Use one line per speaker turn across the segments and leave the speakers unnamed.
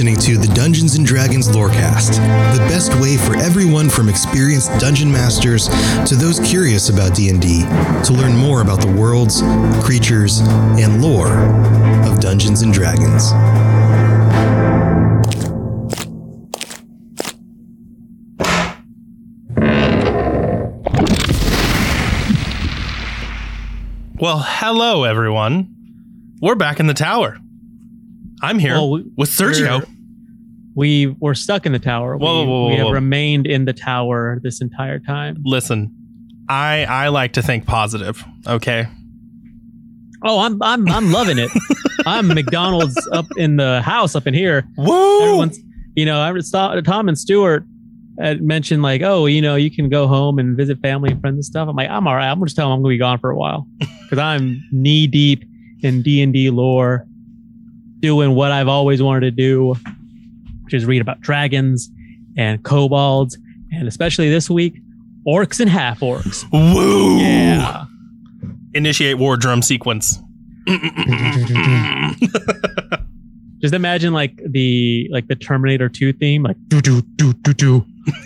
Listening to the Dungeons and Dragons Lorecast, the best way for everyone from experienced dungeon masters to those curious about D&D to learn more about the worlds, creatures, and lore of Dungeons and Dragons.
Well, hello everyone. We're back in the tower. I'm here
Well, we-
with Sergio.
We were stuck in the tower.
Whoa,
we,
whoa, whoa,
we have remained in the tower this entire time.
Listen, I I like to think positive. Okay.
Oh, I'm I'm I'm loving it. I'm McDonald's up in the house up in here.
Woo!
Everyone's, you know, I was Tom and Stuart had uh, mentioned like, oh, you know, you can go home and visit family and friends and stuff. I'm like, I'm all right. I'm just telling them I'm gonna be gone for a while because I'm knee deep in D and D lore, doing what I've always wanted to do, which is read about dragons and kobolds, and especially this week, orcs and half orcs.
Woo!
Yeah.
Initiate war drum sequence.
Just imagine like the like the Terminator 2 theme, like do do do do do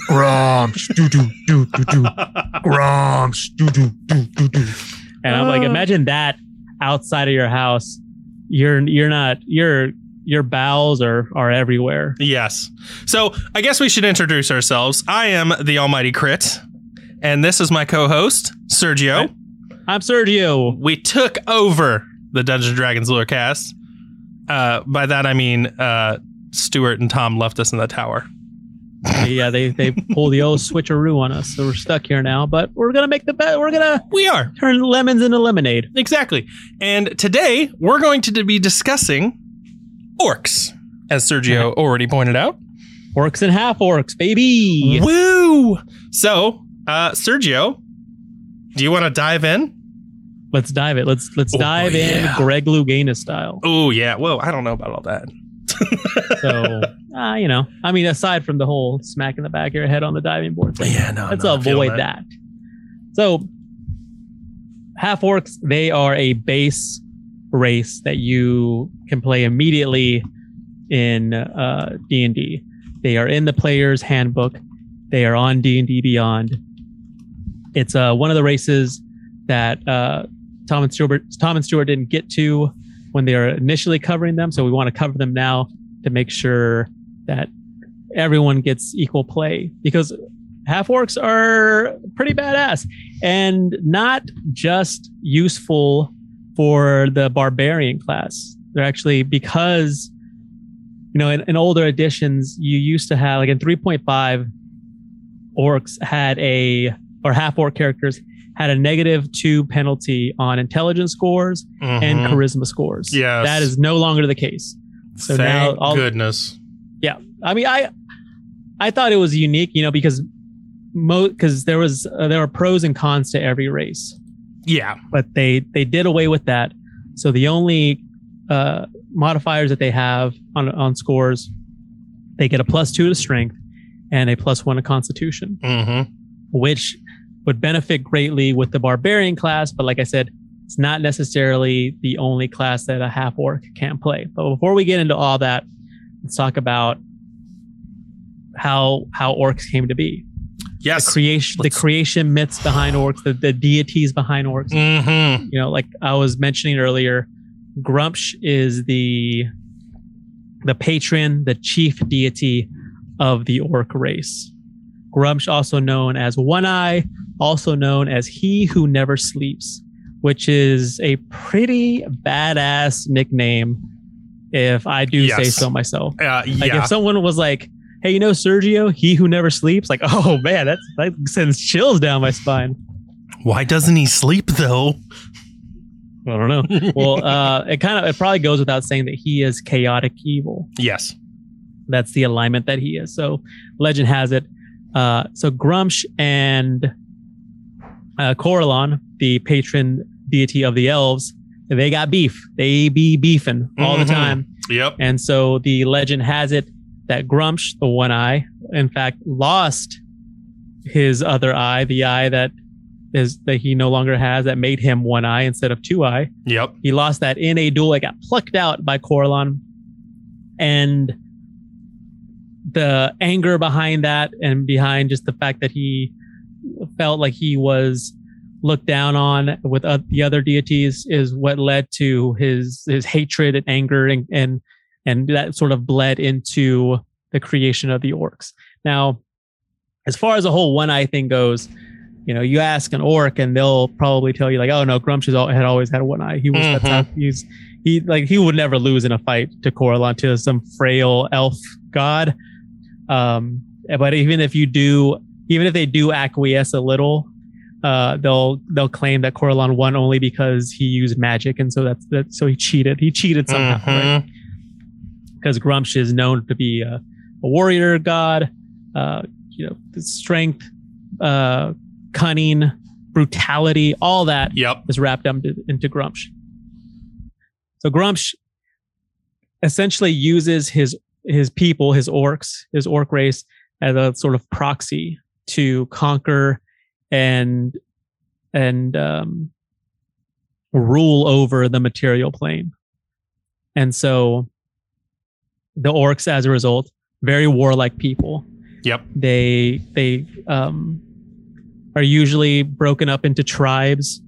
Gruumsh do do do do do Gruumsh do do do do do. And I'm like,
Uh.
imagine that outside of your house. You're you're not your your bowels are are everywhere.
yes. So I guess we should introduce ourselves. I am the Almighty Crit, and this is my co-host Sergio.
I'm Sergio.
We took over the Dungeons and Dragons Lorecast. Uh, by that I mean uh, Stuart and Tom left us in the tower.
Yeah, they they pull the old switcheroo on us, so we're stuck here now. But we're gonna make the bet. We're gonna
We are.
turn lemons into lemonade.
Exactly. And today we're going to be discussing orcs, as Sergio already pointed out.
Orcs and half orcs, baby.
Woo! So, uh, Sergio, do you want to dive in?
Let's dive it. Let's let's
Oh,
dive
yeah.
in Greg Louganis style.
Oh yeah. Well, I don't know about all that.
So, uh, you know, I mean, aside from the whole smack in the back of your head on the diving board thing,
Yeah, no.
let's
no,
avoid that. So, half orcs, they are a base race that you can play immediately in uh, D&D. They are in the player's handbook. They are on D&D Beyond. It's uh, one of the races that uh, Tom and Stewart Tom and Stewart didn't get to when they are initially covering them, so we want to cover them now to make sure that everyone gets equal play because half orcs are pretty badass and not just useful for the barbarian class. They're actually because you know in, in older editions you used to have like in 3.5 orcs had a or half orc characters had a negative two penalty on intelligence scores and
Mhm.
charisma scores.
Yeah,
That is no longer the case. So
Thank
now all-
goodness.
Yeah. I mean, I I thought it was unique, you know, because mo because there was uh, there were pros and cons to every race,
Yeah.
but they they did away with that. So the only uh, modifiers that they have on on scores, they get a plus two to strength and a plus one to constitution,
Mm-hmm.
which would benefit greatly with the barbarian class. But like I said, it's not necessarily the only class that a half orc can play. But before we get into all that, let's talk about how how orcs came to be.
Yes.
The creation, the creation myths behind orcs, the, the deities behind orcs.
mm-hmm.
You know, like I was mentioning earlier, Gruumsh is the the patron, the chief deity of the orc race. Gruumsh, also known as One Eye, also known as He Who Never Sleeps, which is a pretty badass nickname, if I do say so myself.
Uh,
Like if someone was like, "Hey, you know Sergio, he who never sleeps," like, oh man, that's that sends chills down my spine.
Why doesn't he sleep though?
I don't know. well, uh, it kind of it probably goes without saying that he is chaotic evil.
Yes.
That's the alignment that he is. So legend has it. Uh, so Gruumsh and uh, Corellon, the patron deity of the elves, they got beef. They be beefing all
Mhm.
the time.
Yep.
And so the legend has it that Gruumsh, the one eye, in fact, lost his other eye, the eye that is that he no longer has that made him one eye instead of two eye.
Yep.
He lost that in a duel. It got plucked out by Corellon. And the anger behind that and behind just the fact that he felt like he was looked down on with uh, the other deities is what led to his his hatred and anger and and and that sort of bled into the creation of the orcs. Now, as far as the whole one eye thing goes, you know, you ask an orc and they'll probably tell you like, oh no, Gruumsh has had always had one eye. He was that's how he's he like he would never lose in a fight to Corellon to some frail elf god. Um, but even if you do, even if they do acquiesce a little, uh, they'll they'll claim that Corellon won only because he used magic, and so that's that. So he cheated. He cheated somehow, right?
Mhm.
because Gruumsh is known to be a, a warrior god, uh, you know, strength, uh, cunning, brutality, all that
Yep.
is wrapped up into, into Gruumsh. So Gruumsh essentially uses his his people, his orcs, his orc race as a sort of proxy to conquer and and um, rule over the material plane. And so the orcs, as a result, very warlike people.
Yep.
They they um, are usually broken up into tribes,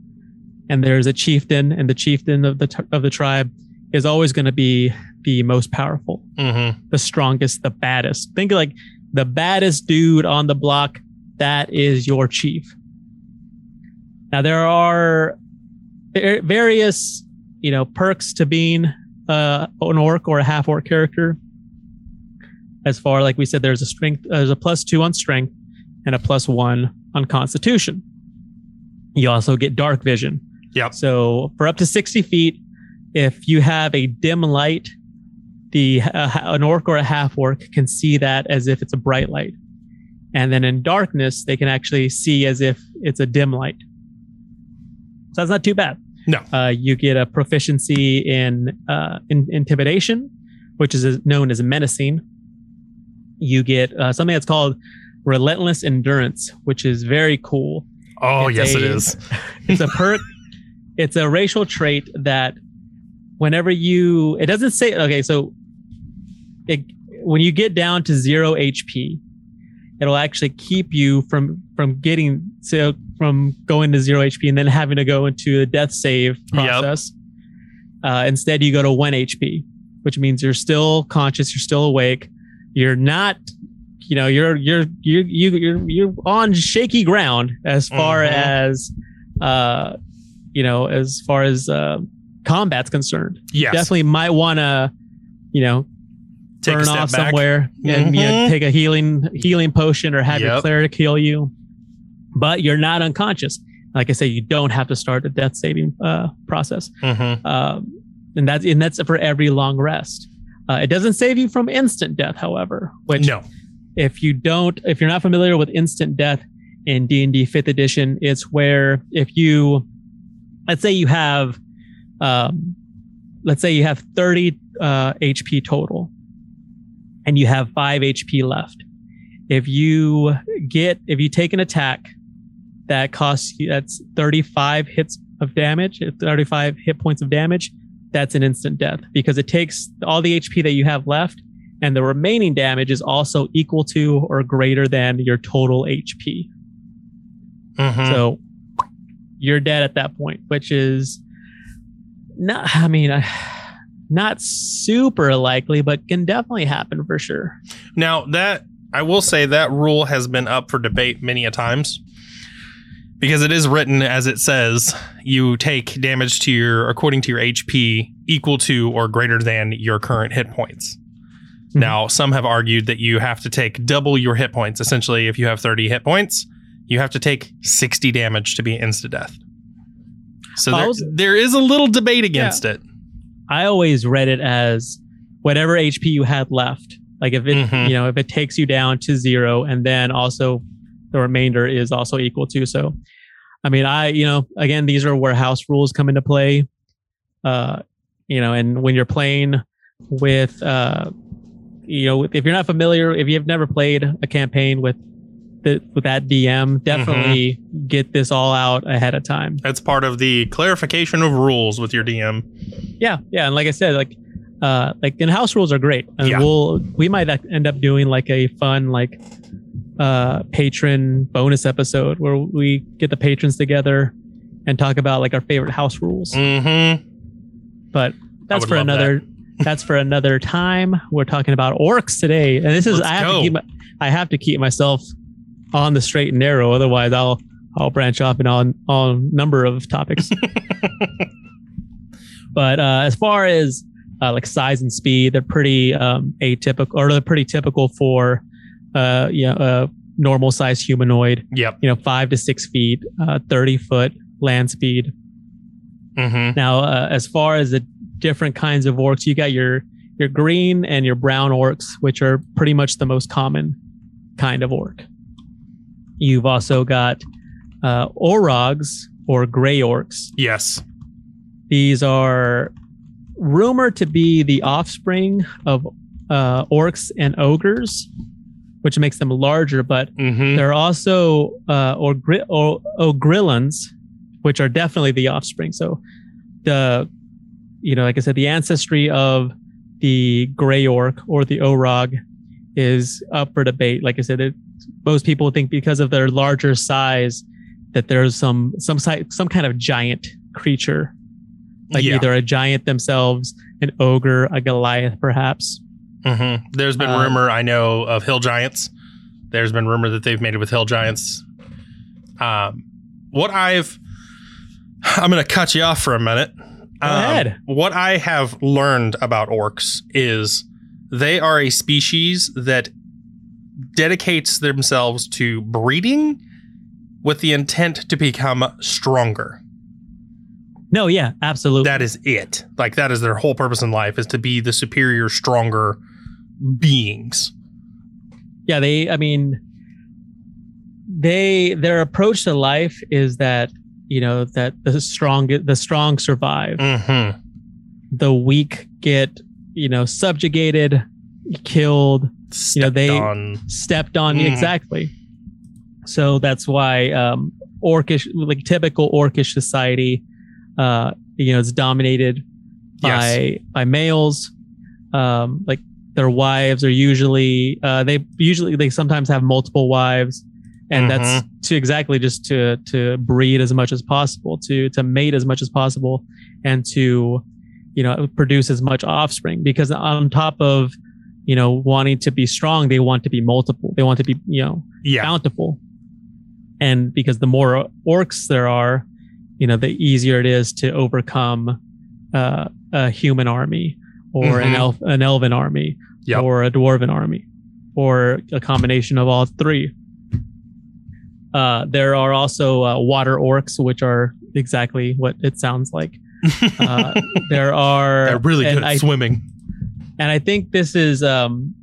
and there's a chieftain, and the chieftain of the t- of the tribe is always going to be the most powerful,
Mm-hmm.
the strongest, the baddest. Think like the baddest dude on the block. That is your chief. Now there are various, you know, perks to being uh, an orc or a half orc character. As far like we said, there's a strength, there's a plus two on strength, and a plus one on constitution. You also get dark vision.
Yep.
So for up to 60 feet, if you have a dim light, the uh, an orc or a half orc can see that as if it's a bright light, and then in darkness they can actually see as if it's a dim light. So that's not too bad.
No.
Uh, you get a proficiency in, uh, in intimidation, which is known as menacing. You get uh, something that's called relentless endurance, which is very cool
Oh,
It's
yes, it
a-
is.
it's a perk it's a racial trait that whenever you it doesn't say okay so it, when you get down to zero hp it'll actually keep you from from getting so from going to zero hp and then having to go into the death save
Yep.
process uh, instead you go to one hp which means you're still conscious you're still awake you're not you know you're you're you're you, you're you're on shaky ground as far
Mhm.
as uh you know as far as uh combat's concerned
Yes.
definitely might want to you know
Take a
burn
step
off
back.
somewhere and you know,
Mhm.
take a healing healing potion or have your cleric heal you but you're not unconscious like i say you don't have to start a death saving uh process
Mhm.
um, and that's and that's for every long rest. Uh, it doesn't save you from instant death, however. Which,
No.
if you don't, if you're not familiar with instant death in D and D Fifth Edition, it's where if you, let's say you have, um, let's say you have 30 uh, HP total, and you have five HP left. If you get, if you take an attack that costs you, that's 35 hits of damage, 35 hit points of damage, that's an instant death because it takes all the HP that you have left, and the remaining damage is also equal to or greater than your total HP.
Mhm.
So you're dead at that point, which is not, I mean, uh, not super likely, but can definitely happen for sure.
Now that I will say that rule has been up for debate many a times because it is written as it says you take damage to your according to your HP equal to or greater than your current hit points.
Mhm.
Now, some have argued that you have to take double your hit points. Essentially, if you have 30 hit points, you have to take 60 damage to be insta death. So there,
was-
there is a little debate against it.
I always read it as whatever HP you had left. Like if it,
Mhm.
you know, if it takes you down to zero and then also the remainder is also equal to. So, I mean, I, you know, again, these are where house rules come into play. uh, you know, and when you're playing with, uh, you know, if you're not familiar, if you've never played a campaign with the, with that DM, definitely get this all out ahead of time.
That's part of the clarification of rules with your DM.
Yeah, yeah, and like I said, like uh like in house rules are great and
Yeah.
we'll we might end up doing like a fun like uh patron bonus episode where we get the patrons together and talk about like our favorite house rules
Mm-hmm.
but that's for another that's for another time we're talking about orcs today and this is
Let's
i have
go.
to keep my, i have to keep myself on the straight and narrow otherwise i'll i'll branch off in on on number of topics but uh as far as uh, like size and speed they're pretty um atypical or they're pretty typical for uh yeah uh normal size humanoid
Yep.
you know five to six feet uh 30 foot land speed
Mm-hmm.
now, uh, as far as the different kinds of orcs, you got your your green and your brown orcs, which are pretty much the most common kind of orc. You've also got uh, orogs or gray orcs.
Yes.
These are rumored to be the offspring of uh, orcs and ogres, which makes them larger. But
Mm-hmm.
there are also uh, ogri- o- ogrillons, which are definitely the offspring. So the, you know, like I said, the ancestry of the gray orc or the orog is up for debate. Like I said, it, most people think because of their larger size that there's some some some kind of giant creature, like
yeah.
either a giant themselves, an ogre, a Goliath, perhaps.
Mm-hmm. There's been
Um,
rumor I know of hill giants. There's been rumor that they've made it with hill giants. Um, what I've, I'm going to cut you off for a minute. Um,
ahead.
What I have learned about orcs is they are a species that dedicates themselves to breeding with the intent to become stronger.
No, yeah, absolutely.
That is it. Like that is their whole purpose in life is to be the superior, stronger beings.
yeah they i mean they their approach to life is that you know that the strong the strong survive
Mm-hmm.
the weak get you know subjugated killed You know, they-
on.
stepped on
Mhm.
exactly. So that's why um orcish like typical orcish society uh you know is dominated by by males. Um like their wives are usually uh they usually they sometimes have multiple wives. And that's to exactly just to to breed as much as possible to to mate as much as possible and to you know produce as much offspring. Because on top of you know wanting to be strong they want to be multiple they want to be you know
Yeah.
bountiful and because the more orcs there are you know the easier it is to overcome uh, a human army or an
Mhm.
elf an elven army
Yep.
or a dwarven army or a combination of all three uh, there are also uh, water orcs which are exactly what it sounds like uh, there are
They're really good at
I,
swimming.
And I think this is um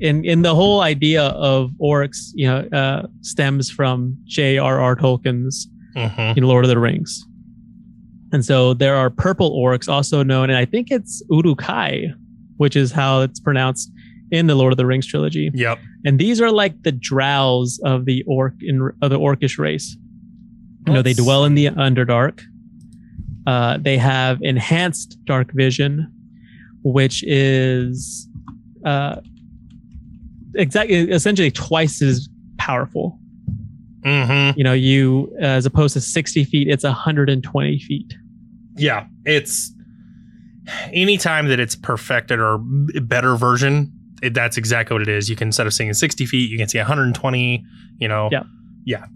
in in the whole idea of orcs, you know, uh, stems from J.R.R. Tolkien's
Mm-hmm.
Lord of the Rings. And so there are purple orcs, also known, and I think it's Uruk-hai, which is how it's pronounced in the Lord of the Rings trilogy.
Yep.
And these are like the drows of the orc in of the orcish race. You know, they dwell in the Underdark. Uh, they have enhanced dark vision, which is uh, exactly essentially twice as powerful.
Mm-hmm.
You know, you as opposed to 60 feet, it's 120 feet.
Yeah. It's anytime that it's perfected or better version, it, that's exactly what it is. You can instead of seeing 60 feet, you can see 120. You know.
Yeah.
Yeah.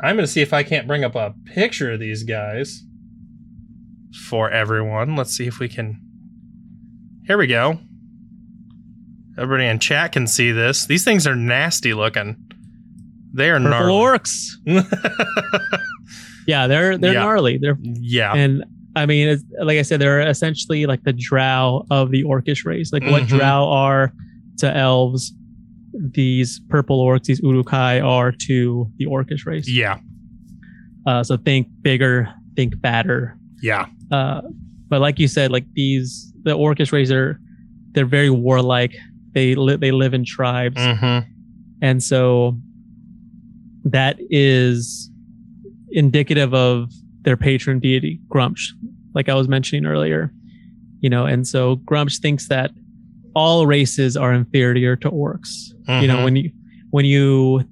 I'm gonna see if I can't bring up a picture of these guys for everyone. Let's see if we can. Here we go. Everybody in chat can see this. These things are nasty looking. They are
Purple
gnarly.
orcs. Yeah, they're they're
Yeah.
gnarly. They're
yeah.
and I mean, it's, like I said, they're essentially like the drow of the orcish race. Like what
Mhm.
drow are to elves, these purple orcs, these Uruk-hai are to the orcish race.
Yeah.
Uh, so think bigger, think badder.
Yeah.
Uh, but like you said, like these the orcish race are they're very warlike. They li- they live in tribes,
Mm-hmm.
and so that is indicative of their patron deity Gruumsh, like I was mentioning earlier. You know, and so Gruumsh thinks that all races are inferior to orcs. You know,
Mhm.
when you when you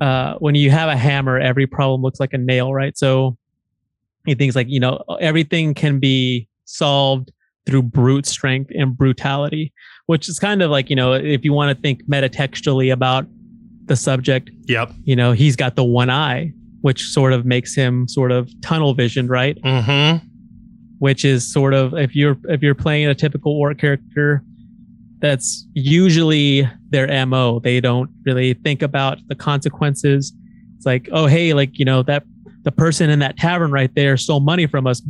uh, when you have a hammer, every problem looks like a nail, right? So he thinks like you know everything can be solved through brute strength and brutality, which is kind of like you know if you want to think metatextually about the subject,
Yep.
you know he's got the one eye, which sort of makes him sort of tunnel vision, right?
Mm-hmm.
which is sort of if you're if you're playing a typical orc character that's usually their mo they don't really think about the consequences it's like oh hey like you know that the person in that tavern right there stole money from us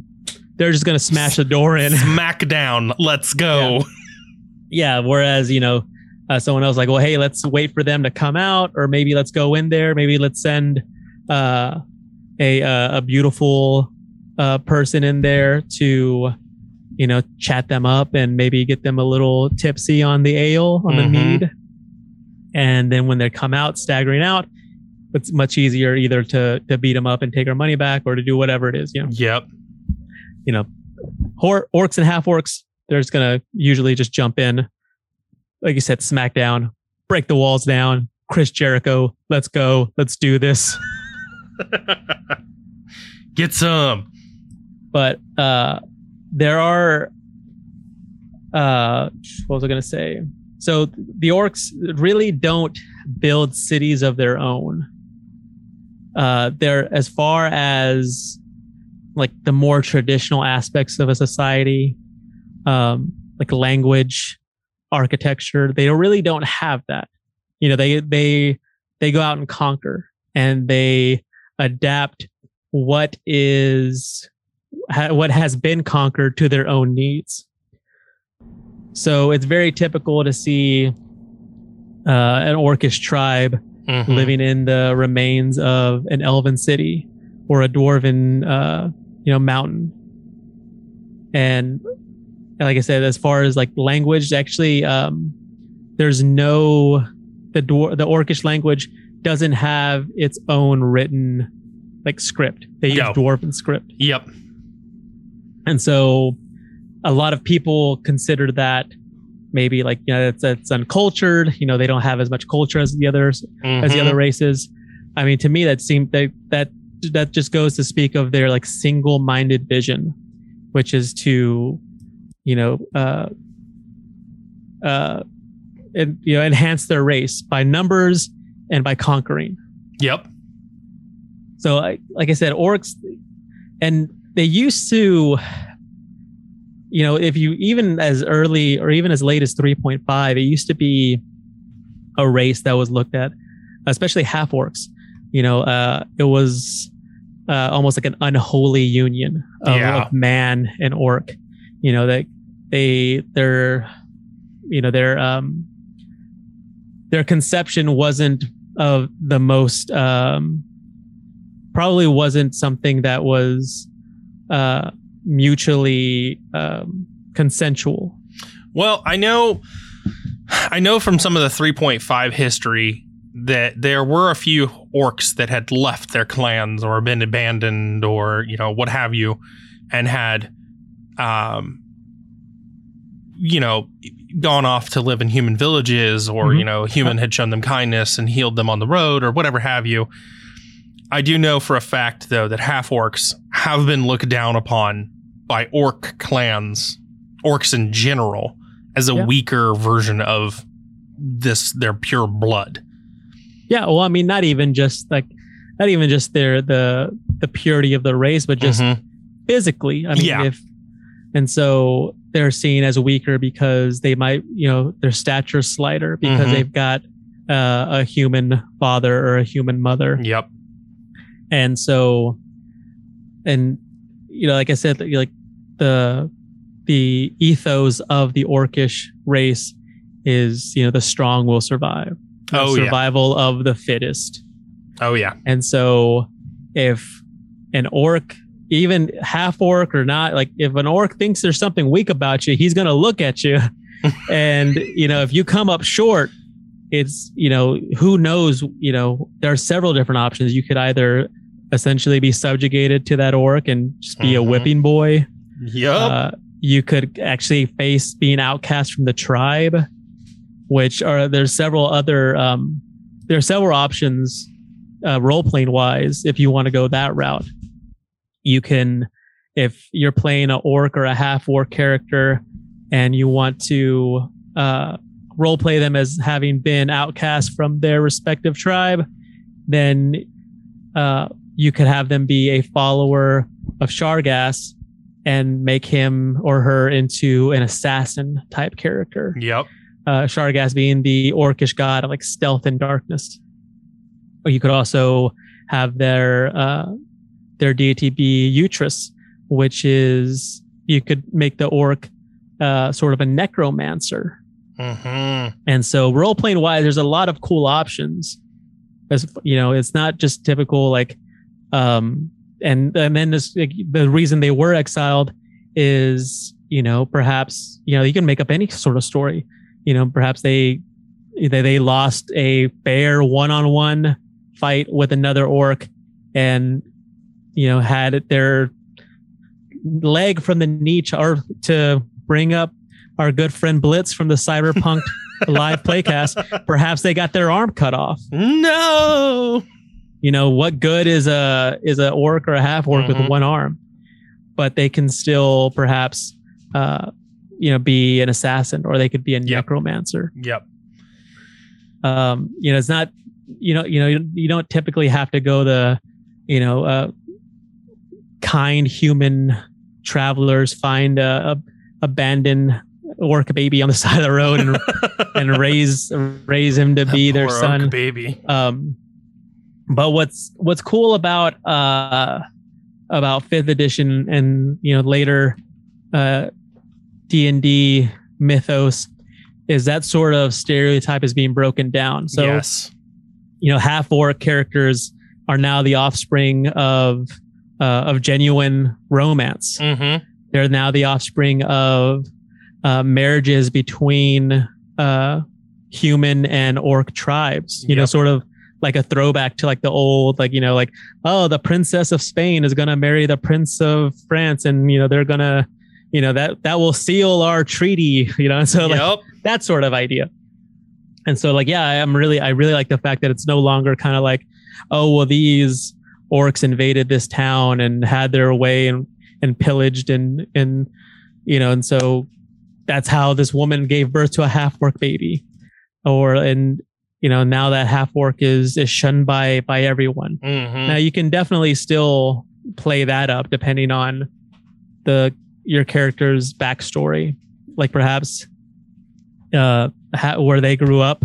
they're just gonna smash the door in
Smack down. Let's go.
yeah whereas you know uh, someone else like well hey let's wait for them to come out or maybe let's go in there maybe let's send uh, a uh, a beautiful uh, person in there to you know chat them up and maybe get them a little tipsy on the ale on the
Mhm.
mead and then when they come out staggering out it's much easier either to to beat them up and take our money back or to do whatever it is you know
Yep.
you know, hor- orcs and half orcs, they're just gonna usually just jump in, like you said, smack down, break the walls down. Chris Jericho, let's go, let's do this.
Get some.
But uh, there are, uh, what was I gonna say? So the orcs really don't build cities of their own. Uh, they're as far as like the more traditional aspects of a society, um, like language, architecture. They really don't have that. You know, they they they go out and conquer, and they adapt what is ha- what has been conquered to their own needs. So it's very typical to see uh, an orcish tribe
Mhm.
living in the remains of an elven city or a dwarven uh you know mountain and like i said as far as like language actually um there's no the dwar- the orcish language doesn't have its own written like script they use
No.
dwarven script
Yep.
and so a lot of people consider that maybe like you know it's, it's uncultured you know they don't have as much culture as the others as the
Mhm.
other races. I mean, to me, that seemed that that that just goes to speak of their like single-minded vision, which is to, you know, uh, uh, and, you know, enhance their race by numbers and by conquering.
Yep.
So, I, like I said, orcs, and they used to, you know, if you even as early or even as late as 3.5, it used to be a race that was looked at, especially half orcs. You know, uh, it was uh, almost like an unholy union of,
Yeah.
of man and orc. You know, that they, their, you know, their, um, their conception wasn't of the most, um, probably wasn't something that was uh, mutually um, consensual.
Well, I know I know from some of the 3.5 history that there were a few orcs that had left their clans or been abandoned or, you know, what have you, and had um you know, gone off to live in human villages or,
Mhm.
you know, a human had shown them kindness and healed them on the road or whatever have you. I do know for a fact though that half orcs have been looked down upon by orc clans, orcs in general, as a
Yeah.
weaker version of this their pure blood.
Yeah, well, I mean, not even just like, not even just their the the purity of the race, but just
Mhm.
physically. I mean,
Yeah.
if and so they're seen as weaker because they might, you know, their stature slighter because
Mhm.
they've got uh, a human father or a human mother.
Yep.
and so and you know like i said like the the ethos of the orcish race is you know the strong will survive The
Oh, yeah.
survival of the fittest
Oh yeah.
and so if an orc even half orc or not, like if an orc thinks there's something weak about you, he's going to look at you. and, you know, if you come up short, it's, you know, who knows, you know, there are several different options. You could either essentially be subjugated to that orc and just be
Mhm.
a whipping boy.
Yep.
Uh, you could actually face being outcast from the tribe, which are there's several other um, there are several options uh, role playing wise if you want to go that route. You can if you're playing an orc or a half orc character and you want to uh, role play them as having been outcast from their respective tribe, then uh, you could have them be a follower of Shargaas and make him or her into an assassin type character.
yep.
Uh, Shargaas being the orcish god of like stealth and darkness. Or you could also have their uh, their deity be Yurtrus, which is you could make the orc uh, sort of a necromancer.
Mm-hmm.
And so role playing wise, there's a lot of cool options. As you know, it's not just typical like, um, and and then this, like, the reason they were exiled is you know perhaps you know you can make up any sort of story. You know, perhaps they they they lost a fair one on one fight with another orc, and you know had their leg from the niche or to bring up our good friend Blitz from the Cyberpunk live playcast. Perhaps they got their arm cut off.
No.
You know what good is a is a orc or a half orc
Mhm.
with one arm, but they can still perhaps uh, you know be an assassin or they could be a
Yep.
necromancer.
Yep.
Um, you know it's not you know you know you, you don't typically have to go the you know uh, kind human travelers find a, a abandoned orc baby on the side of the road and and raise raise him to be their son.
baby.
Um, but what's what's cool about uh about fifth edition and you know later uh D and D mythos is that sort of stereotype is being broken down. So
yes.
you know half orc characters are now the offspring of uh, of genuine romance
Mm-hmm.
they're now the offspring of uh, marriages between uh, human and orc tribes. You know, sort of like a throwback to like the old, like you know, like oh, the princess of Spain is gonna marry the prince of France, and you know they're gonna, you know that that will seal our treaty. You know, so like
yep.
that sort of idea. And so like, yeah, I'm really, I really like the fact that it's no longer kind of like, oh, well, these orcs invaded this town and had their way and, and pillaged and, and, you know, and so that's how this woman gave birth to a half orc baby or, and, you know, now that half orc is, is shunned by, by everyone.
Mm-hmm.
Now you can definitely still play that up depending on the your character's backstory, like perhaps uh ha- where they grew up,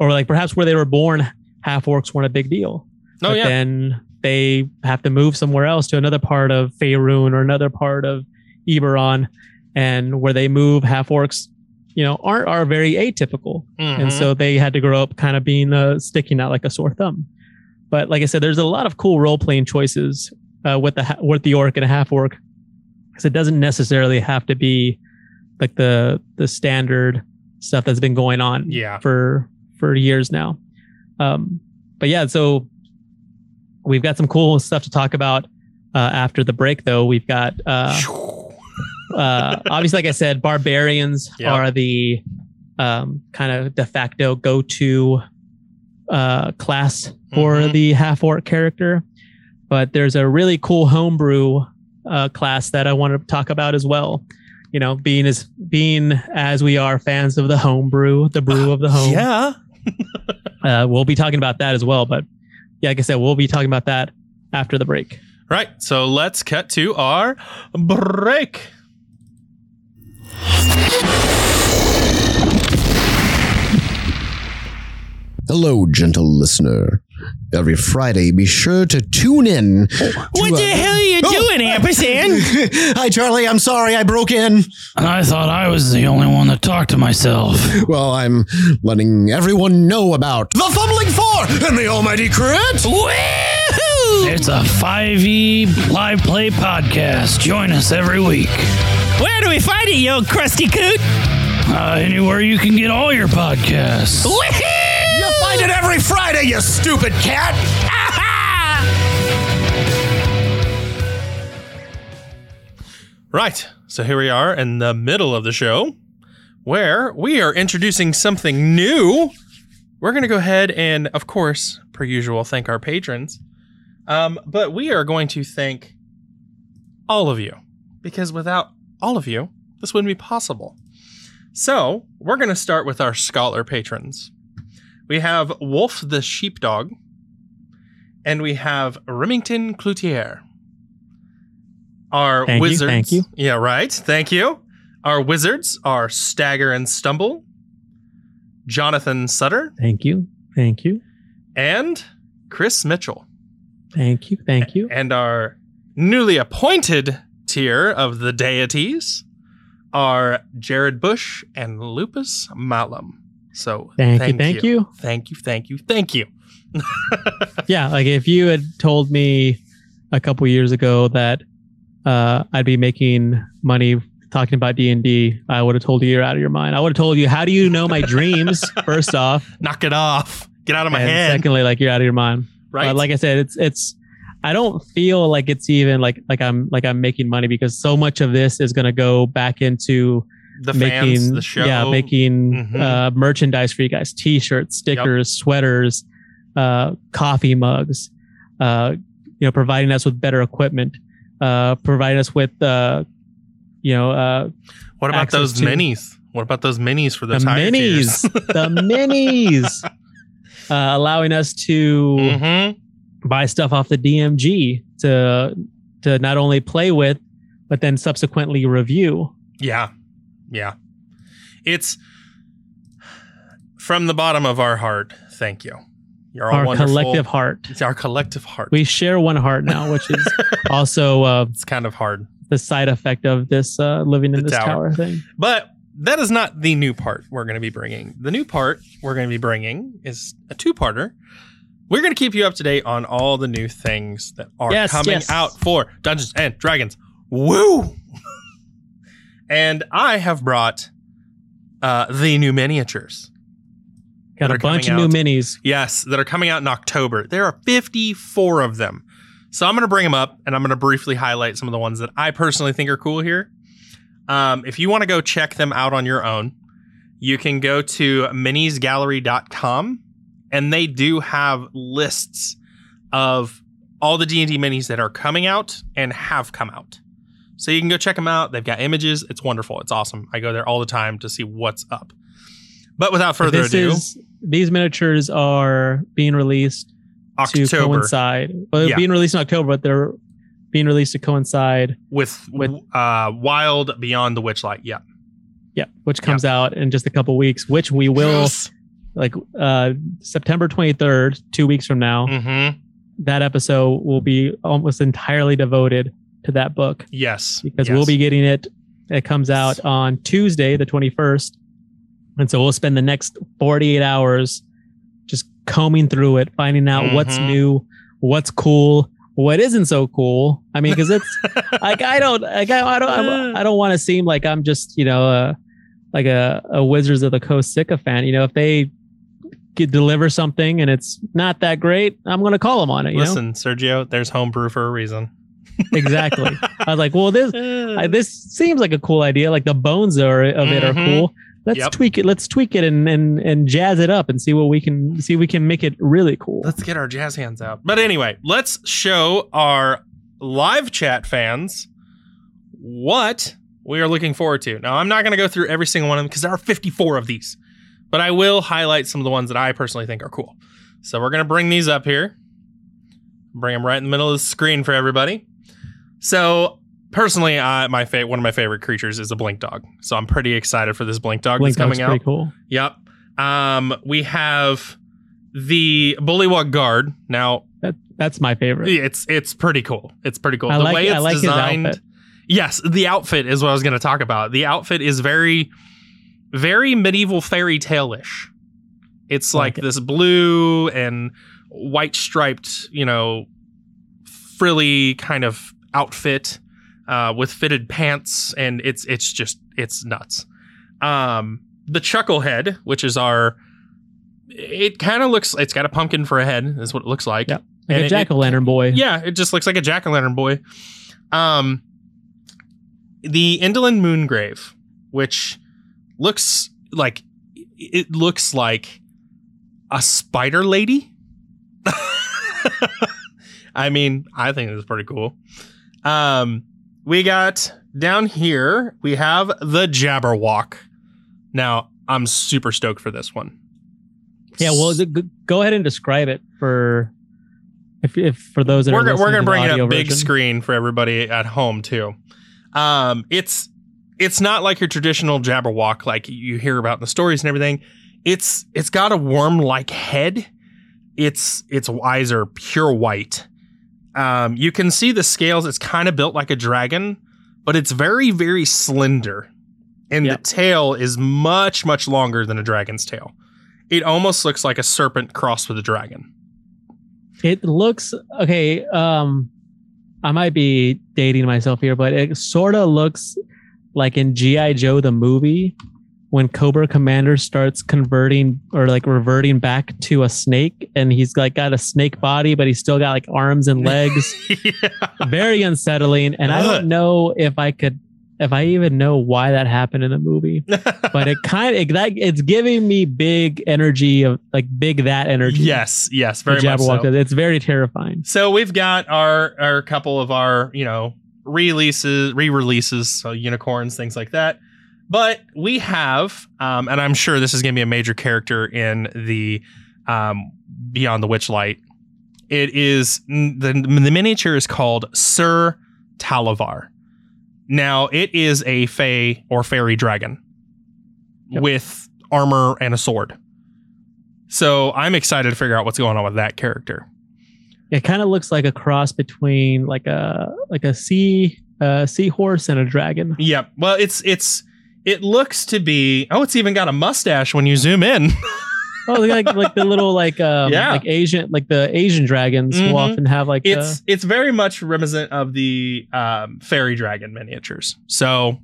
or like perhaps where they were born. Half orcs weren't a big deal,
Oh
but
yeah.
then they have to move somewhere else to another part of Faerun or another part of Eberron, and where they move, half orcs, you know, aren't are very atypical and
Mhm.
so they had to grow up kind of being uh, sticking out like a sore thumb. But like I said, there's a lot of cool role playing choices uh, with the ha- with the orc and a half orc, because it doesn't necessarily have to be like the the standard stuff that's been going on
Yeah.
for for years now. Um, but yeah, so we've got some cool stuff to talk about uh, after the break. Though we've got uh, uh, obviously, like I said, barbarians
Yep.
are the um, kind of de facto go to uh, class for
Mhm.
the half orc character. But there's a really cool homebrew uh, class that I want to talk about as well. You know, being as being as we are fans of the homebrew, the brew of the home.
Yeah.
Uh, we'll be talking about that as well. But yeah, like I said, we'll be talking about that after the break.
Right. So let's cut to our break.
Hello, gentle listener. Every Friday, be sure to tune in.
What the uh, hell are you oh. doing, ampersand?
Hi, Charlie. I'm sorry I broke in.
I thought I was the only one that talked to myself.
Well, I'm letting everyone know about the Fumbling Four and the Almighty Crit.
Woohoo! It's a 5e live play podcast. Join us every week.
Where do we find it, you old crusty coot?
Uh, anywhere you can get all your podcasts.
You'll
Find it every Friday, you stupid cat!
Right. So here we are in the middle of the show where we are introducing something new. We're going to go ahead and, of course, per usual, thank our patrons. Um, but we are going to thank all of you because without all of you, this wouldn't be possible. So we're going to start with our scholar patrons. We have Wolf the Sheepdog, and we have Remington Cloutier. Our
Thank you,
wizards.
thank you.
Yeah, right. Thank you. Our wizards are Stagger and Stumble, Jonathan Sutter,
Thank you. Thank you.
and Chris Mitchell.
Thank you. Thank you.
And our newly appointed tier of the deities are Jared Bush and Lupus Malum. So
Thank you, thank you.
Thank you. Thank you. Thank you.
Yeah, like if you had told me a couple years ago that uh, I'd be making money talking about D and D, I would have told you you're out of your mind. I would have told you, how do you know my dreams? First off,
Knock it off. Get out of my
and
head.
secondly, like you're out of your mind.
right.
But like I said, it's it's. I don't feel like it's even like like I'm like I'm making money because so much of this is going to go back into
the
making
fans, the show.
yeah making
Mhm.
uh, merchandise for you guys t-shirts stickers sweaters uh, coffee mugs uh, you know providing us with better equipment uh, providing us with uh, you know uh,
what about those
to-
minis? What about those minis for
the minis the minis uh, allowing us to
Mhm.
Buy stuff off the DMG to to not only play with but then subsequently review
Yeah. Yeah. It's from the bottom of our heart. Thank you. You're all
our
wonderful.
collective heart
It's our collective heart.
we share one heart now which is also uh,
it's kind of hard.
the side effect of this uh, living in
The
this
tower.
tower. thing.
But that is not the new part we're going to be bringing. The new part we're going to be bringing is a two parter. We're going to keep you up to date on all the new things that are
Yes,
coming
yes.
out for Dungeons and Dragons. Woo! and I have brought uh, the new miniatures.
Got a bunch of
coming
new minis.
Yes, that are coming out in October. There are 54 of them. So I'm going to bring them up and I'm going to briefly highlight some of the ones that I personally think are cool here. Um, if you want to go check them out on your own, you can go to minisgallery.com and they do have lists of all the D&D minis that are coming out and have come out. So you can go check them out. They've got images. It's wonderful. It's awesome. I go there all the time to see what's up. But without further
this
ado,
is these miniatures are being released to
October
coincide. Well,
Yeah.
being released in October, but they're being released to coincide.
with,
With-
uh, Wild Beyond the Witchlight. Yeah.
Yeah, which comes out in just a couple weeks. Which we will
Yes.
Like uh September twenty third, two weeks from now.
Mhm.
That episode will be almost entirely devoted to that book.
Yes.
because
yes.
we'll be getting it. It comes out on Tuesday, the 21st. And so we'll spend the next 48 hours just combing through it, finding out what's
Mhm.
new, what's cool, what isn't so cool. I mean, because it's like I don't, like I, I don't, I, I don't want to seem like I'm just, you know, uh, like a, a Wizards of the Coast sycophant. You know, if they deliver something and it's not that great, I'm going to call them on it. You
Listen, Sergio, there's homebrew for a reason.
exactly. I was like, well, this I, this seems like a cool idea. Like the bones are of it are
Mhm.
cool. Let's
Yep.
tweak it. Let's tweak it and, and and jazz it up and see what we can see. We can make it really cool.
Let's get our jazz hands out. But anyway, let's show our live chat fans what we are looking forward to. Now, I'm not going to go through every single one of them because there are 54 of these, but I will highlight some of the ones that I personally think are cool. So we're going to bring these up here, bring them right in the middle of the screen for everybody. So personally, I, my fa- one of my favorite creatures is a blink dog. So I'm pretty excited for this blink dog
Blink
that's coming out.
pretty cool.
Yep. Um, we have the Bullywug Guard. Now,
That that's my favorite.
it's it's pretty cool. It's pretty cool.
I
the
like-
way it's
like
designed. Yes, the outfit is what I was going to talk about. The outfit is very, very medieval fairy tale ish. It's like
like it.
this blue and white striped, you know, frilly kind of outfit uh, with fitted pants, and it's it's just it's nuts. Um, the chucklehead, which is our, it kind of looks. It's got a pumpkin for a head. Is what it looks like.
Yep. like
And
a jack o' lantern boy.
Yeah, it just looks like a jack o' lantern boy. Um, the Endelyn Moongrave, which looks like it looks like a spider lady. I mean, I think it's pretty cool. Um, we got down here. We have the Jabberwock. Now, I'm super stoked for this one.
Yeah, well, go ahead and describe it for if, if for those that
we're,
are
gonna- we're gonna bring it up big
version.
screen for everybody at home too. Um, it's it's not like your traditional Jabberwock like you hear about in the stories and everything. It's it's got a worm like head. Its its eyes are pure white. Um, you can see the scales. It's kind of built like a dragon, but it's very very slender, and
Yep.
the tail is much much longer than a dragon's tail. It almost looks like a serpent crossed with a dragon.
It looks okay. Um, I might be dating myself here, but it sort of looks like in GI Joe the movie when Cobra Commander starts converting or like reverting back to a snake, and he's like got a snake body, but he's still got like arms and legs.
yeah.
Very unsettling, and I don't know if I could, if I even know why that happened in the movie. But it kind of it, like it's giving me big energy of like big that energy.
Yes, yes, very much so.
It's very terrifying.
So we've got our our couple of our you know releases, re-releases, so unicorns, things like that. But we have, um, and I'm sure this is going to be a major character in the um, Beyond the Witchlight. It is the the miniature is called Sir Talavar. Now it is a fey or fairy dragon
Yep.
with armor and a sword. So I'm excited to figure out what's going on with that character.
It kind of looks like a cross between like a like a sea uh, seahorse and a dragon.
Yep. Well, it's it's it looks to be. Oh, it's even got a mustache when you zoom in.
Oh, like like the little like um
Yeah.
like Asian like the Asian dragons
Mhm.
will often have like
it's
the,
it's very much reminiscent of the um, fairy dragon miniatures. So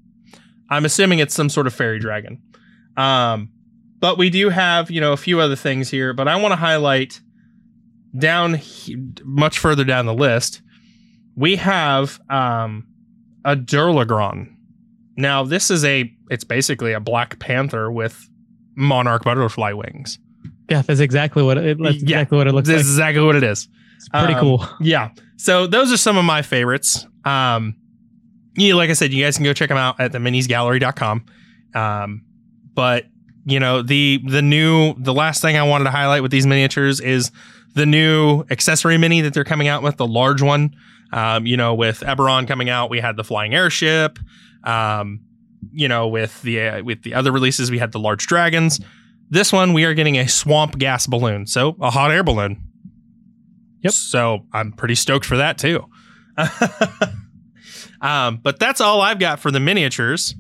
I'm assuming it's some sort of fairy dragon. Um, but we do have you know a few other things here. But I want to highlight down much further down the list. We have um, a Durlagron. Now this is a it's basically a black panther with monarch butterfly wings.
yeah that's exactly what it that's
Yeah.
exactly what it looks
This
like.
is exactly what it is.
It's pretty
um,
cool.
Yeah. So those are some of my favorites. Um, yeah, like I said, you guys can go check them out at the minisgallery.com. Um, but you know, the the new the last thing I wanted to highlight with these miniatures is the new accessory mini that they're coming out with, the large one. Um, you know, with Eberron coming out, we had the flying airship. Um, you know, with the uh, with the other releases, we had the large dragons. This one, we are getting a swamp gas balloon, so a hot air balloon.
Yep.
So I'm pretty stoked for that too. um, but that's all I've got for the miniatures.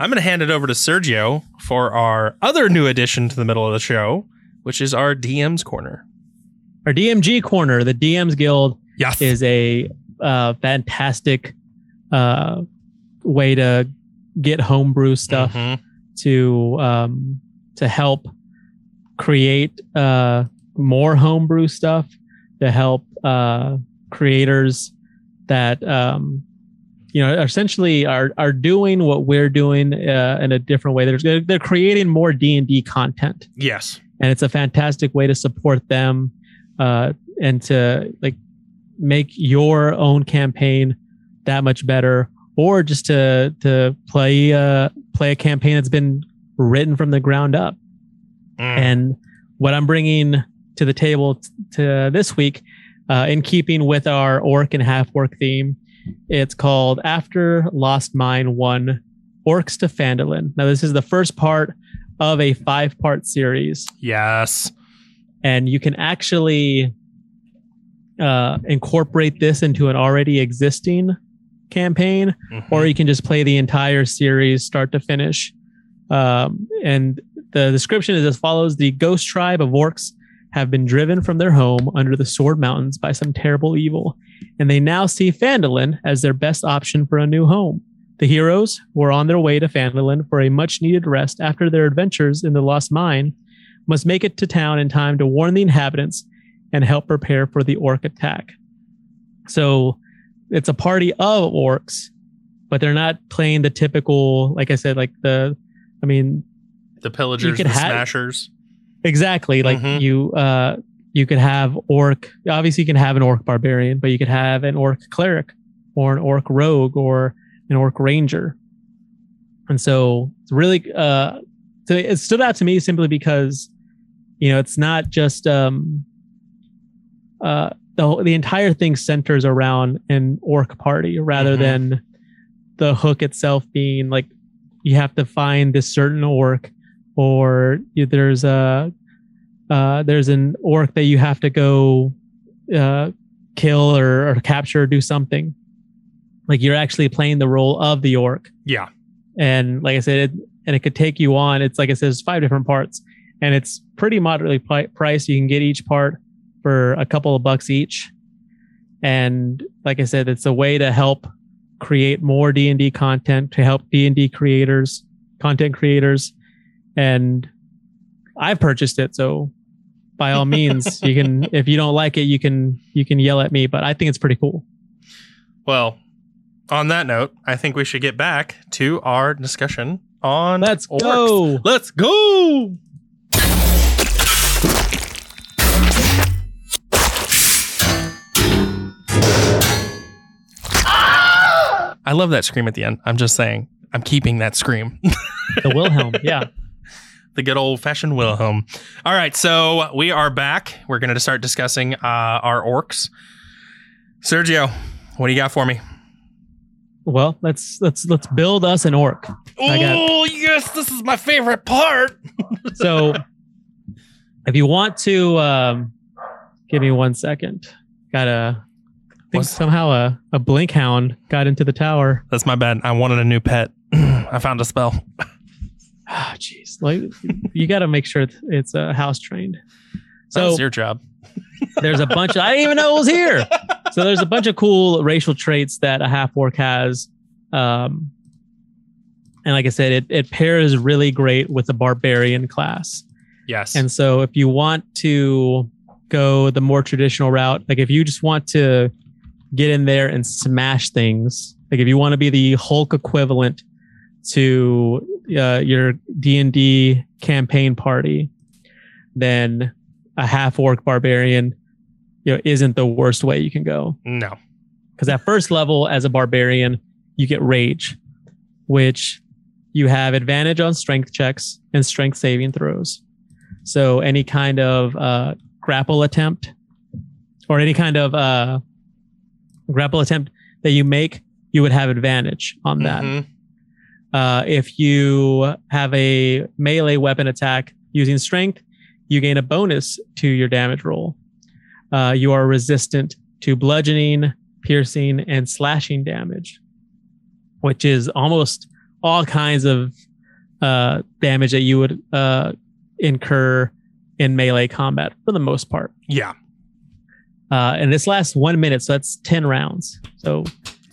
I'm going to hand it over to Sergio for our other new addition to the middle of the show, which is our DM's corner.
Our DMG corner, the DMs Guild
Yes.
is a uh, fantastic uh, way to get homebrew stuff
Mhm.
to um, to help create uh, more homebrew stuff to help uh, creators that um, you know essentially are are doing what we're doing uh, in a different way. They're they're creating more D and D content
Yes.
and it's a fantastic way to support them uh, and to like make your own campaign that much better or just to to play uh play a campaign that's been written from the ground up
Mm.
and what i'm bringing to the table t- to this week uh, in keeping with our orc and half orc theme it's called after lost mine 1 orcs to Phandalin now this is the first part of a five part series
yes.
And you can actually uh, incorporate this into an already existing campaign,
Mhm.
or you can just play the entire series start to finish. Um, and the description is as follows: The ghost tribe of orcs have been driven from their home under the Sword Mountains by some terrible evil, and they now see Phandalin as their best option for a new home. The heroes were on their way to Phandalin for a much needed rest after their adventures in the Lost Mine, must make it to town in time to warn the inhabitants and help prepare for the orc attack. So it's a party of orcs, but they're not playing the typical, like I said, like the, I mean,
The pillagers, the
have-
smashers.
exactly like
Mhm.
you, uh, you could have orc. Obviously, you can have an orc barbarian, but you could have an orc cleric or an orc rogue or an orc ranger. And so it's really, uh, so it stood out to me simply because, you know, it's not just, um, uh, the, the entire thing centers around an orc party rather
Mhm.
than the hook itself being like you have to find this certain orc or you, there's a uh, there's an orc that you have to go uh, kill or, or capture or do something like you're actually playing the role of the orc
Yeah.
and like I said, it, and it could take you on. It's like I said, it's five different parts, and it's pretty moderately pri- priced. You can get each part for a couple of bucks each, and like I said, it's a way to help create more D and D content to help D and D creators, content creators, and I've purchased it. So by all means, you can. If you don't like it, you can you can yell at me, but I think it's pretty cool.
Well, on that note, I think we should get back to our discussion on
Let's
orcs.
go.
Let's go. I love that scream at the end. I'm just saying. I'm keeping that scream.
The Wilhelm, yeah.
the good old fashioned Wilhelm. All right, so we are back. We're going to start discussing uh, our orcs. Sergio, what do you got for me?
Well, let's let's let's build us an orc.
Oh, yes, this is my favorite part.
So, if you want to, um, give me one second. Got a. I think
What's-
somehow a, a blink hound got into the tower.
That's my bad. I wanted a new pet. I found a spell.
Ah, jeez. Like you got to make sure it's- it's uh, house trained.
So
So
That's your job.
there's a bunch. Of, I didn't even know it was here. So there's a bunch of cool racial traits that a half orc has. Um, and like I said, it it pairs really great with the barbarian class.
Yes.
And so if you want to go the more traditional route, like if you just want to get in there and smash things, like if you want to be the Hulk equivalent to uh, your D&D campaign party, then a half orc barbarian you know isn't the worst way you can go.
No.
because at first level as a barbarian you get rage which you have advantage on strength checks and strength saving throws. So any kind of uh, grapple attempt or any kind of uh, grapple attempt that you make you would have advantage on that
Mhm.
uh, if you have a melee weapon attack using strength, you gain a bonus to your damage roll. Uh, you are resistant to bludgeoning, piercing, and slashing damage, which is almost all kinds of uh, damage that you would uh, incur in melee combat for the most part.
Yeah.
Uh, and this lasts one minute, so that's 10 rounds. So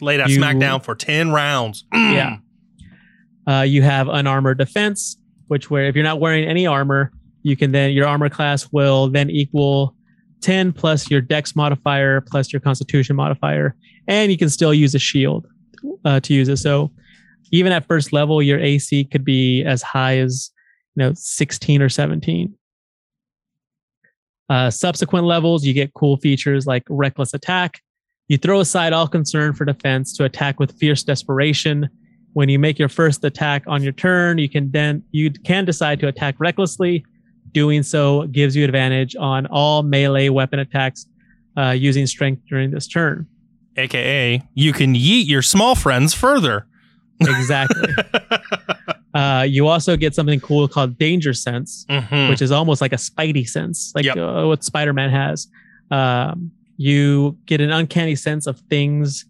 Lay that
You-
smack down for 10 rounds. Mm.
Yeah. Uh, you have unarmored defense, which where if you're not wearing any armor, you can then your armor class will then equal 10 plus your dex modifier plus your constitution modifier, and you can still use a shield uh, to use it. So even at first level, your AC could be as high as you know 16 or 17. Uh, subsequent levels, you get cool features like reckless attack. You throw aside all concern for defense to attack with fierce desperation. When you make your first attack on your turn, you can then you can decide to attack recklessly. Doing so gives you advantage on all melee weapon attacks uh, using strength during this turn.
AKA, you can yeet your small friends further.
Exactly. uh, you also get something cool called Danger Sense,
Mhm.
which is almost like a Spidey sense, like
Yep.
uh, what Spider Man has. Um, you get an uncanny sense of things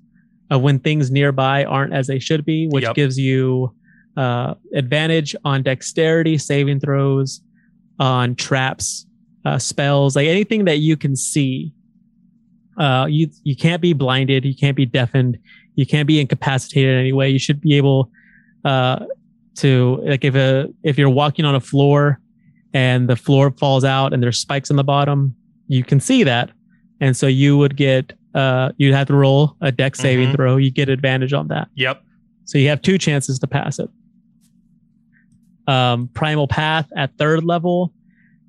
of when things nearby aren't as they should be, which
Yep.
gives you uh, advantage on dexterity saving throws, on traps, uh, spells, like anything that you can see. Uh, you you can't be blinded, you can't be deafened, you can't be incapacitated in any way. You should be able uh, to like if a if you're walking on a floor and the floor falls out and there's spikes on the bottom, you can see that, and so you would get uh, you'd have to roll a deck saving
Mhm.
throw. You get advantage on that.
Yep.
So you have two chances to pass it. Um, primal path at third level,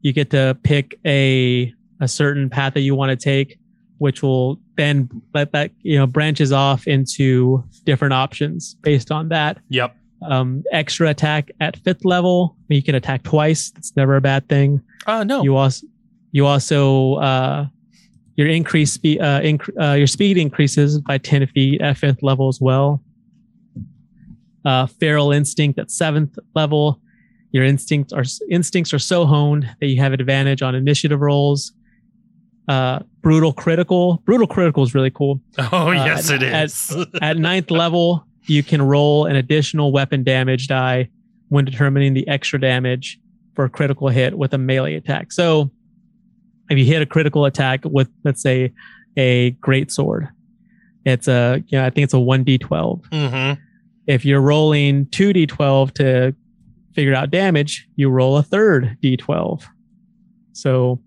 you get to pick a a certain path that you want to take, which will then let that you know branches off into different options based on that.
Yep.
Um, extra attack at fifth level, you can attack twice. It's never a bad thing.
Uh no.
You also you also uh, your increase speed uh, inc- uh, your speed increases by 10 feet at fifth level as well. Uh, feral instinct at seventh level. Your instincts are instincts are so honed that you have advantage on initiative rolls. Uh, brutal critical. Brutal critical is really cool.
oh
uh,
yes, it is
at- At ninth level, you can roll an additional weapon damage die when determining the extra damage for a critical hit with a melee attack. So, if you hit a critical attack with, let's say, a great sword, it's a, you know, I think it's a 1d12.
mm-hmm.
If you're rolling 2d12 to figure out damage, you roll a third d12. So,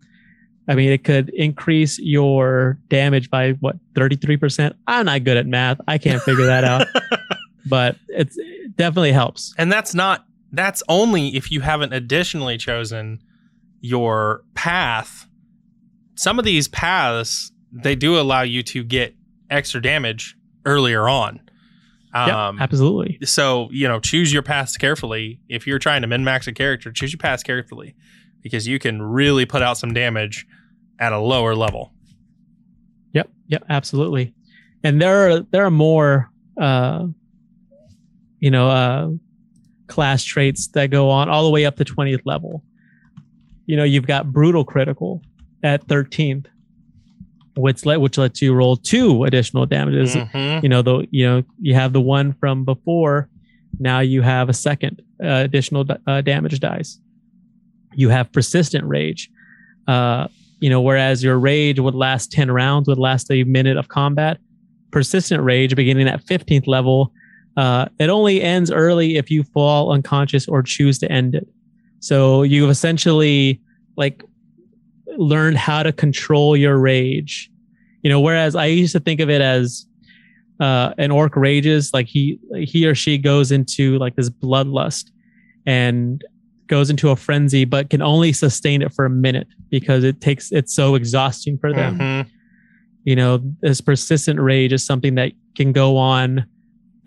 I mean, it could increase your damage by what 33%. I'm not good at math. I can't figure that out, but it's, it definitely helps.
And that's not that's only if you haven't additionally chosen your path. Some of these paths they do allow you to get extra damage earlier on. Um,
absolutely.
so you know, choose your paths carefully. If you're trying to min max a character, choose your paths carefully because you can really put out some damage at a lower level.
Yep. Yep. Absolutely. And there are there are more uh you know uh class traits that go on all the way up to 20th level. You know, you've got brutal critical at 13th, which let which lets you roll two additional damages.
Mhm.
You know, the you know, you have the one from before, now you have a second uh, additional uh, damage dice. You have persistent rage. Uh you know, whereas your rage would last 10 rounds, would last a minute of combat. Persistent rage, beginning at 15th level, uh, it only ends early if you fall unconscious or choose to end it. So you've essentially like learned how to control your rage. You know, whereas I used to think of it as uh, an orc rages, like he he or she goes into like this bloodlust and goes into a frenzy, but can only sustain it for a minute because it takes it's so exhausting for them.
Mhm.
You know, this persistent rage is something that can go on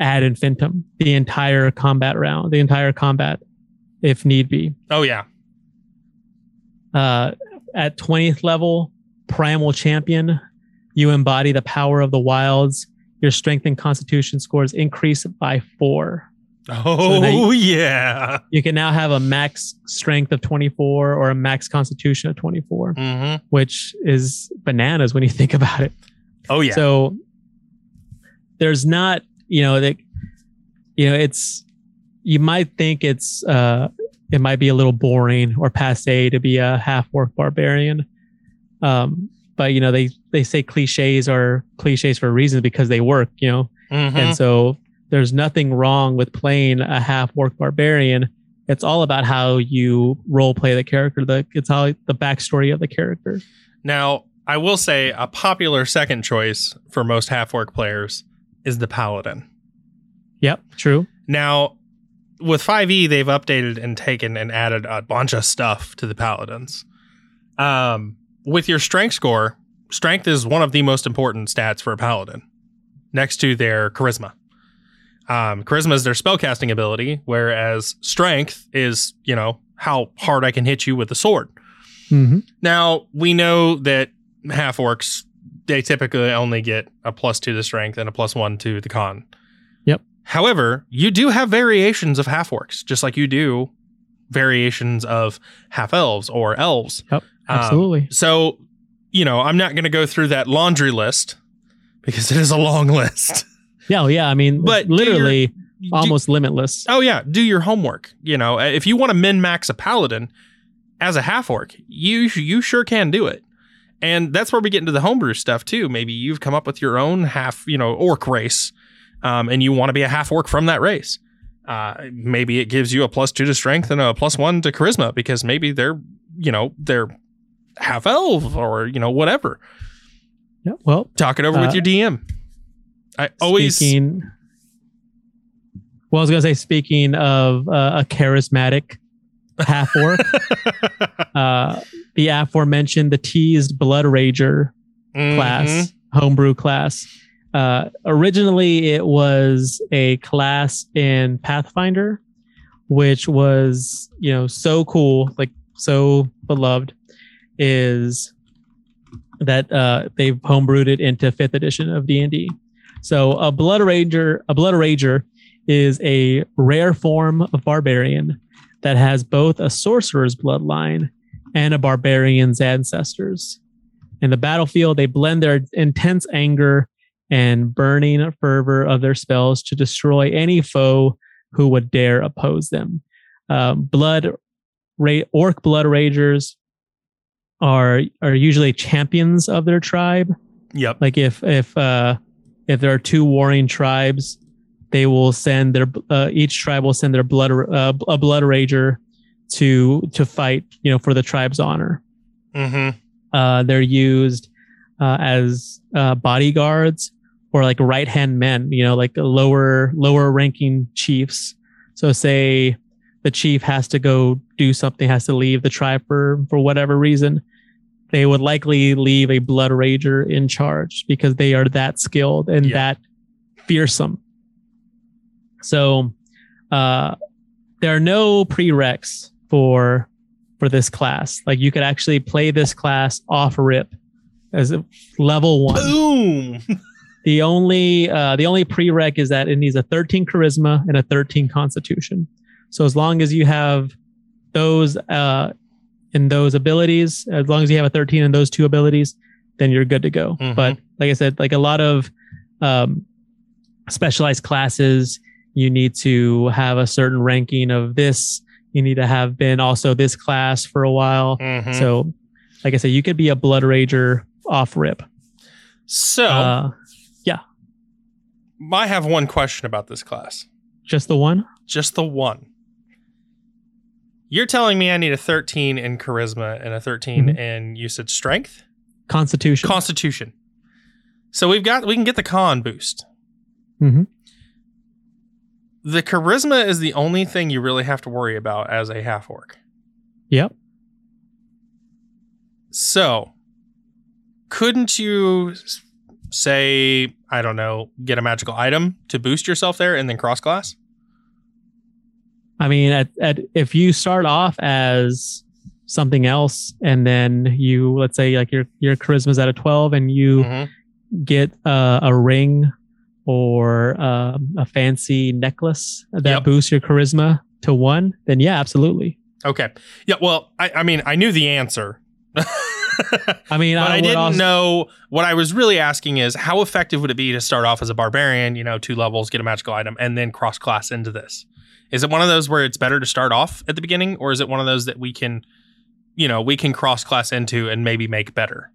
ad infinitum, the entire combat round, the entire combat, if need be.
Oh yeah.
Uh, at 20th level, primal champion, you embody the power of the wilds. Your strength and constitution scores increase by four.
Oh
now you-
yeah.
You can now have a max strength of 24 or a max constitution of 24,
hmm
which is bananas when you think about it.
Oh yeah.
So there's not, you know, that, you know, it's, you might think it's, uh, it might be a little boring or passe to be a half orc barbarian. Um, but you know, they, they say cliches are cliches for a reason because they work, you know?
Mhm.
And so there's nothing wrong with playing a half orc barbarian. It's all about how you role play the character. The it's how the backstory of the character.
Now, I will say a popular second choice for most half orc players is the paladin.
Yep, true.
Now, with 5e, they've updated and taken and added a bunch of stuff to the paladins. Um, with your strength score, strength is one of the most important stats for a paladin, next to their charisma. Um, charisma is their spellcasting ability, whereas strength is, you know, how hard I can hit you with the sword.
Mm-hmm.
Now we know that half orcs they typically only get a plus two to the strength and a plus one to the con.
Yep.
However, you do have variations of half orcs, just like you do variations of half elves or elves.
Yep,
Um,
absolutely.
so, you know, I'm not going to go through that laundry list because it is a long list.
Yeah, yeah. I mean,
but do your-
literally
Do-
almost limitless.
Oh yeah, do your homework. You know, if you want to min max a paladin, as a half orc, you you sure can do it. And that's where we get into the homebrew stuff too. Maybe you've come up with your own half, you know, orc race, um, and you want to be a half orc from that race. Uh, maybe it gives you a plus two to strength and a plus one to charisma because maybe they're, you know, they're half elf or you know whatever.
Yeah. Well,
Talk it over with
Uh,
your DM. I always
speaking. Well, I was gonna say, speaking of uh, a charismatic half orc, uh, the aforementioned the teased Blood Rager
Mhm.
class, homebrew class. Uh, originally, it was a class in Pathfinder, which was you know so cool, like so beloved, is that uh, they've homebrewed it into fifth edition of D and D. So a Blood Rager, a Blood Rager, is a rare form of barbarian that has both a sorcerer's bloodline and a barbarian's ancestors. In the battlefield, they blend their intense anger and burning fervor of their spells to destroy any foe who would dare oppose them. Um, blood, ra- orc blood ragers are are usually champions of their tribe.
Yep.
Like if if uh, if there are two warring tribes, they will send their uh, each tribe will send their blood uh, a blood rager to to fight you know for the tribe's honor.
Mm-hmm.
Uh, they're used uh, as uh, bodyguards or like right hand men, you know, like lower lower ranking chiefs. So say the chief has to go do something, has to leave the tribe for for whatever reason. They would likely leave a blood rager in charge because they are that skilled and
Yeah.
that fearsome. So uh, there are no prereqs for for this class. Like you could actually play this class off rip as a level one.
Boom.
The only uh, the only prereq is that it needs a 13 charisma and a 13 constitution. So as long as you have those uh, in those abilities, as long as you have a 13 in those two abilities, then you're good to go.
Mhm.
But like I said, like a lot of um, specialized classes, you need to have a certain ranking of this. You need to have been also this class for a while.
Mhm.
So, like I said, you could be a blood rager off rip.
So
Uh,
I have one question about this class.
just the one.
Just the one. You're telling me I need a 13 in charisma and a 13
Mhm.
in you said strength?
Constitution.
Constitution. So we've got we can get the con boost.
Mhm.
The charisma is the only thing you really have to worry about as a half orc.
Yep.
So, couldn't you say, I don't know, get a magical item to boost yourself there and then cross class?
I mean, at, at if you start off as something else, and then you let's say like your your charisma's at a twelve, and you
Mhm.
get uh, a ring or um, a fancy necklace that
Yep.
boosts your charisma to one, then yeah, absolutely.
Okay. Yeah. Well, I, I mean, I knew the answer.
I mean,
but I,
would
didn't
also-
know what I was really asking is how effective would it be to start off as a barbarian, you know, two levels, get a magical item, and then cross class into this? Is it one of those where it's better to start off at the beginning, or is it one of those that we can, you know, we can cross class into and maybe make better?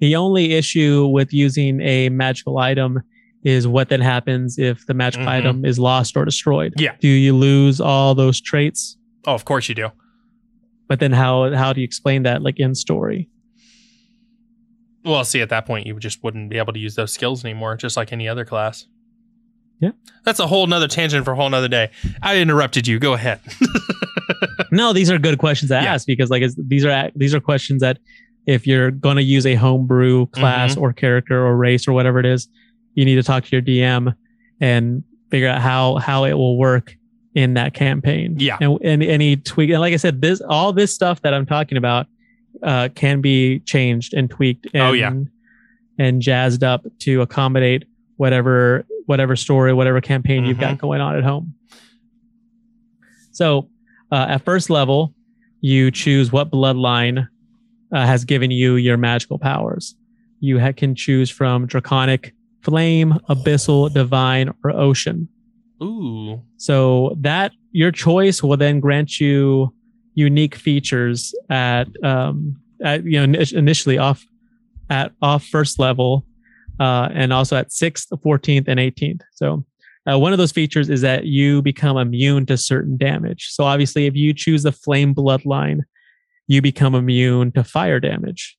The only issue with using a magical item is what then happens if the magical
Mhm.
item is lost or destroyed.
Yeah.
Do you lose all those traits?
Oh, of course you do.
But then how how do you explain that like in story?
Well, see, at that point, you just wouldn't be able to use those skills anymore, just like any other class.
Yeah.
That's a whole nother tangent for a whole nother day. I interrupted you. Go ahead.
No, these are good questions to
Yeah.
ask because like these are these are questions that if you're going to use a homebrew class
Mm-hmm.
or character or race or whatever it is, you need to talk to your DM and figure out how how it will work in that campaign.
Yeah.
and, and any tweak. And like I said, this all this stuff that I'm talking about uh, can be changed and tweaked. And,
Oh, yeah.
and jazzed up to accommodate whatever whatever story, whatever campaign you've got
Mhm.
going on at home. So uh, at first level, you choose what bloodline uh, has given you your magical powers. You ha- can choose from draconic, flame, abyssal, divine, or ocean.
Ooh.
So that your choice will then grant you unique features at um at you know initially off at off first level uh and also at 6th 14th and 18th so uh, one of those features is that you become immune to certain damage. So obviously if you choose the flame bloodline you become immune to fire damage.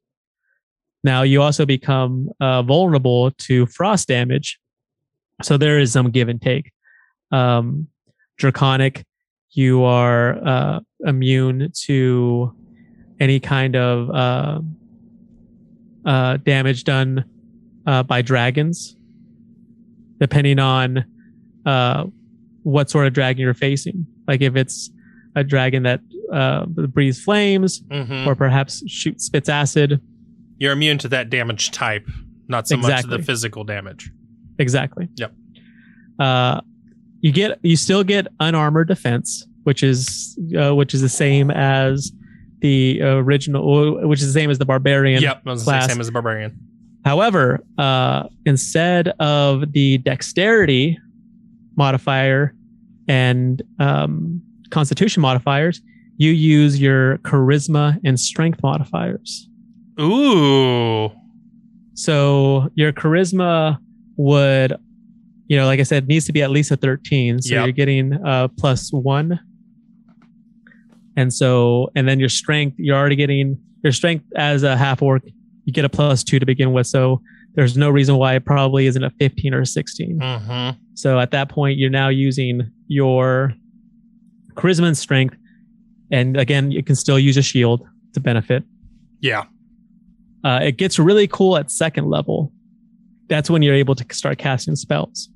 Now you also become uh, vulnerable to frost damage. So there is some give and take um draconic you are uh, immune to any kind of uh, uh, damage done uh, by dragons, depending on uh, what sort of dragon you're facing. Like if it's a dragon that uh, breathes flames,
Mhm.
or perhaps shoots spits acid.
You're immune to that damage type, not so much
Exactly.
the physical damage.
Exactly.
Yep.
You get you still get unarmored defense, which is uh, which is the same as the original, which is the same as the barbarian.
yep, I was gonna say
class.
same as a barbarian.
However, uh, instead of the dexterity modifier and um, constitution modifiers, you use your charisma and strength modifiers.
Ooh,
So your charisma would, you know, like I said, it needs to be at least a 13. So
Yep.
you're getting uh, plus one. And so, and then your strength, you're already getting your strength as a half orc, you get a plus two to begin with. So there's no reason why it probably isn't a 15 or a 16.
hmm
So at that point, you're now using your charisma and strength. And again, you can still use a shield to benefit.
yeah,
Uh, it gets really cool at second level. That's when you're able to start casting spells.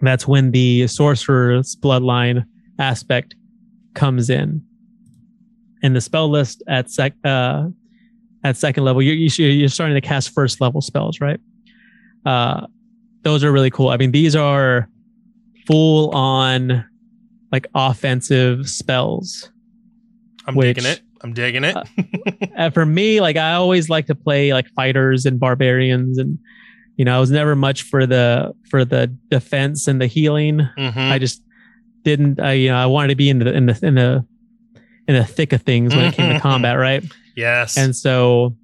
That's when the sorcerer's bloodline aspect comes in. And the spell list at sec uh, at second level, you're you're starting to cast first level spells, right? Uh, those are really cool. I mean, these are full on like offensive spells.
I'm
Which-
digging it. I'm digging it.
Uh, for me, like I always like to play like fighters and barbarians, and you know I was never much for the for the defense and the healing.
Mhm.
I just didn't. I you know I wanted to be in the in the in the in the thick of things when it came to combat, right?
yes,
And so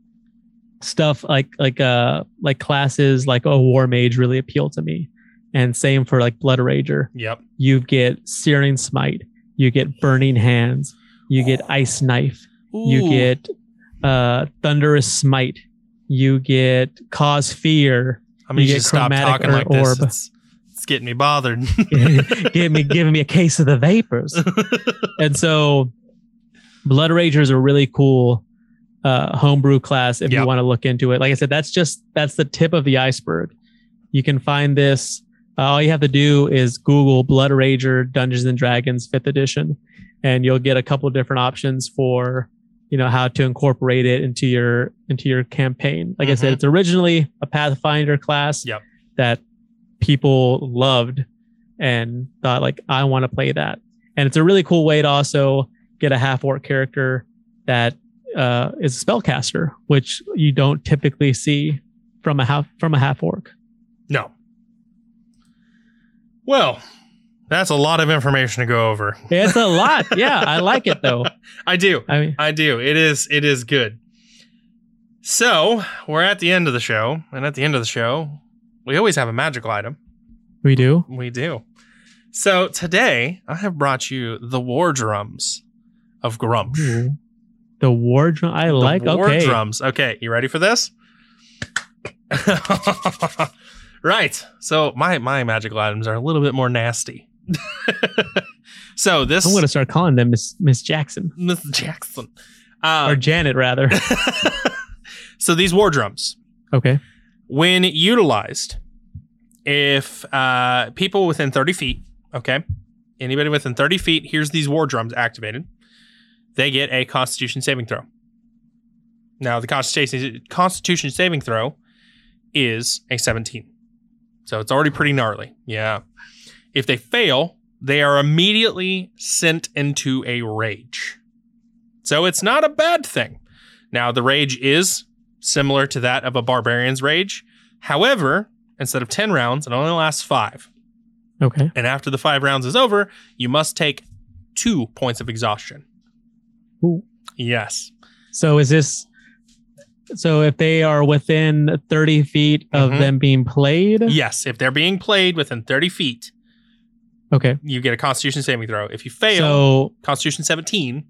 stuff like like uh like classes like a war mage really appeal to me, and same for like blood rager
yep.
you get searing smite you get burning hands you get ice knife you get uh thunderous smite you get cause fear
I mean,
you
you should stop talking like this. It's, it's getting me bothered.
give me giving me a case of the vapors and so blood rager is a really cool uh homebrew class if
Yep.
you want to look into it like i said that's just that's the tip of the iceberg you can find this uh, all you have to do is google blood rager dungeons and dragons fifth edition and you'll get a couple different options for you know how to incorporate it into your into your campaign like i said
Mhm.
it's originally a pathfinder class
Yep.
that people loved and thought like i want to play that and it's a really cool way to also get a half orc character that uh, is a spellcaster which you don't typically see from a half from a half orc
no. Well, that's a lot of information to go over.
it's a lot yeah i like it though
I do.
i mean
I do. It is it is good. So, we're at the end of the show, and at the end of the show, we always have a magical item.
we do
We do. So, today I have brought you the war drums of Gruumsh.
Ooh. the war drum i
The
like
war
okay
drums. Okay, you ready for this? right. So, my my magical items are a little bit more nasty. so, this
i'm gonna start calling them miss miss jackson
Miss Jackson. Um,
or janet rather
so these war drums,
okay
when utilized, if uh, people within 30 feet, okay, anybody within 30 feet hears these war drums activated, they get a Constitution saving throw. Now, the Constitution Constitution saving throw is a 17, so it's already pretty gnarly. Yeah. If they fail, they are immediately sent into a rage. So it's not a bad thing. Now, the rage is similar to that of a barbarian's rage. However, instead of 10 rounds, it only lasts five.
okay
And after the five rounds is over, you must take two points of exhaustion. Yes.
So is this? So if they are within 30 feet of
Mhm.
them being played,
Yes. If they're being played within 30 feet,
okay.
you get a Constitution saving throw. If you fail,
So
Constitution 17.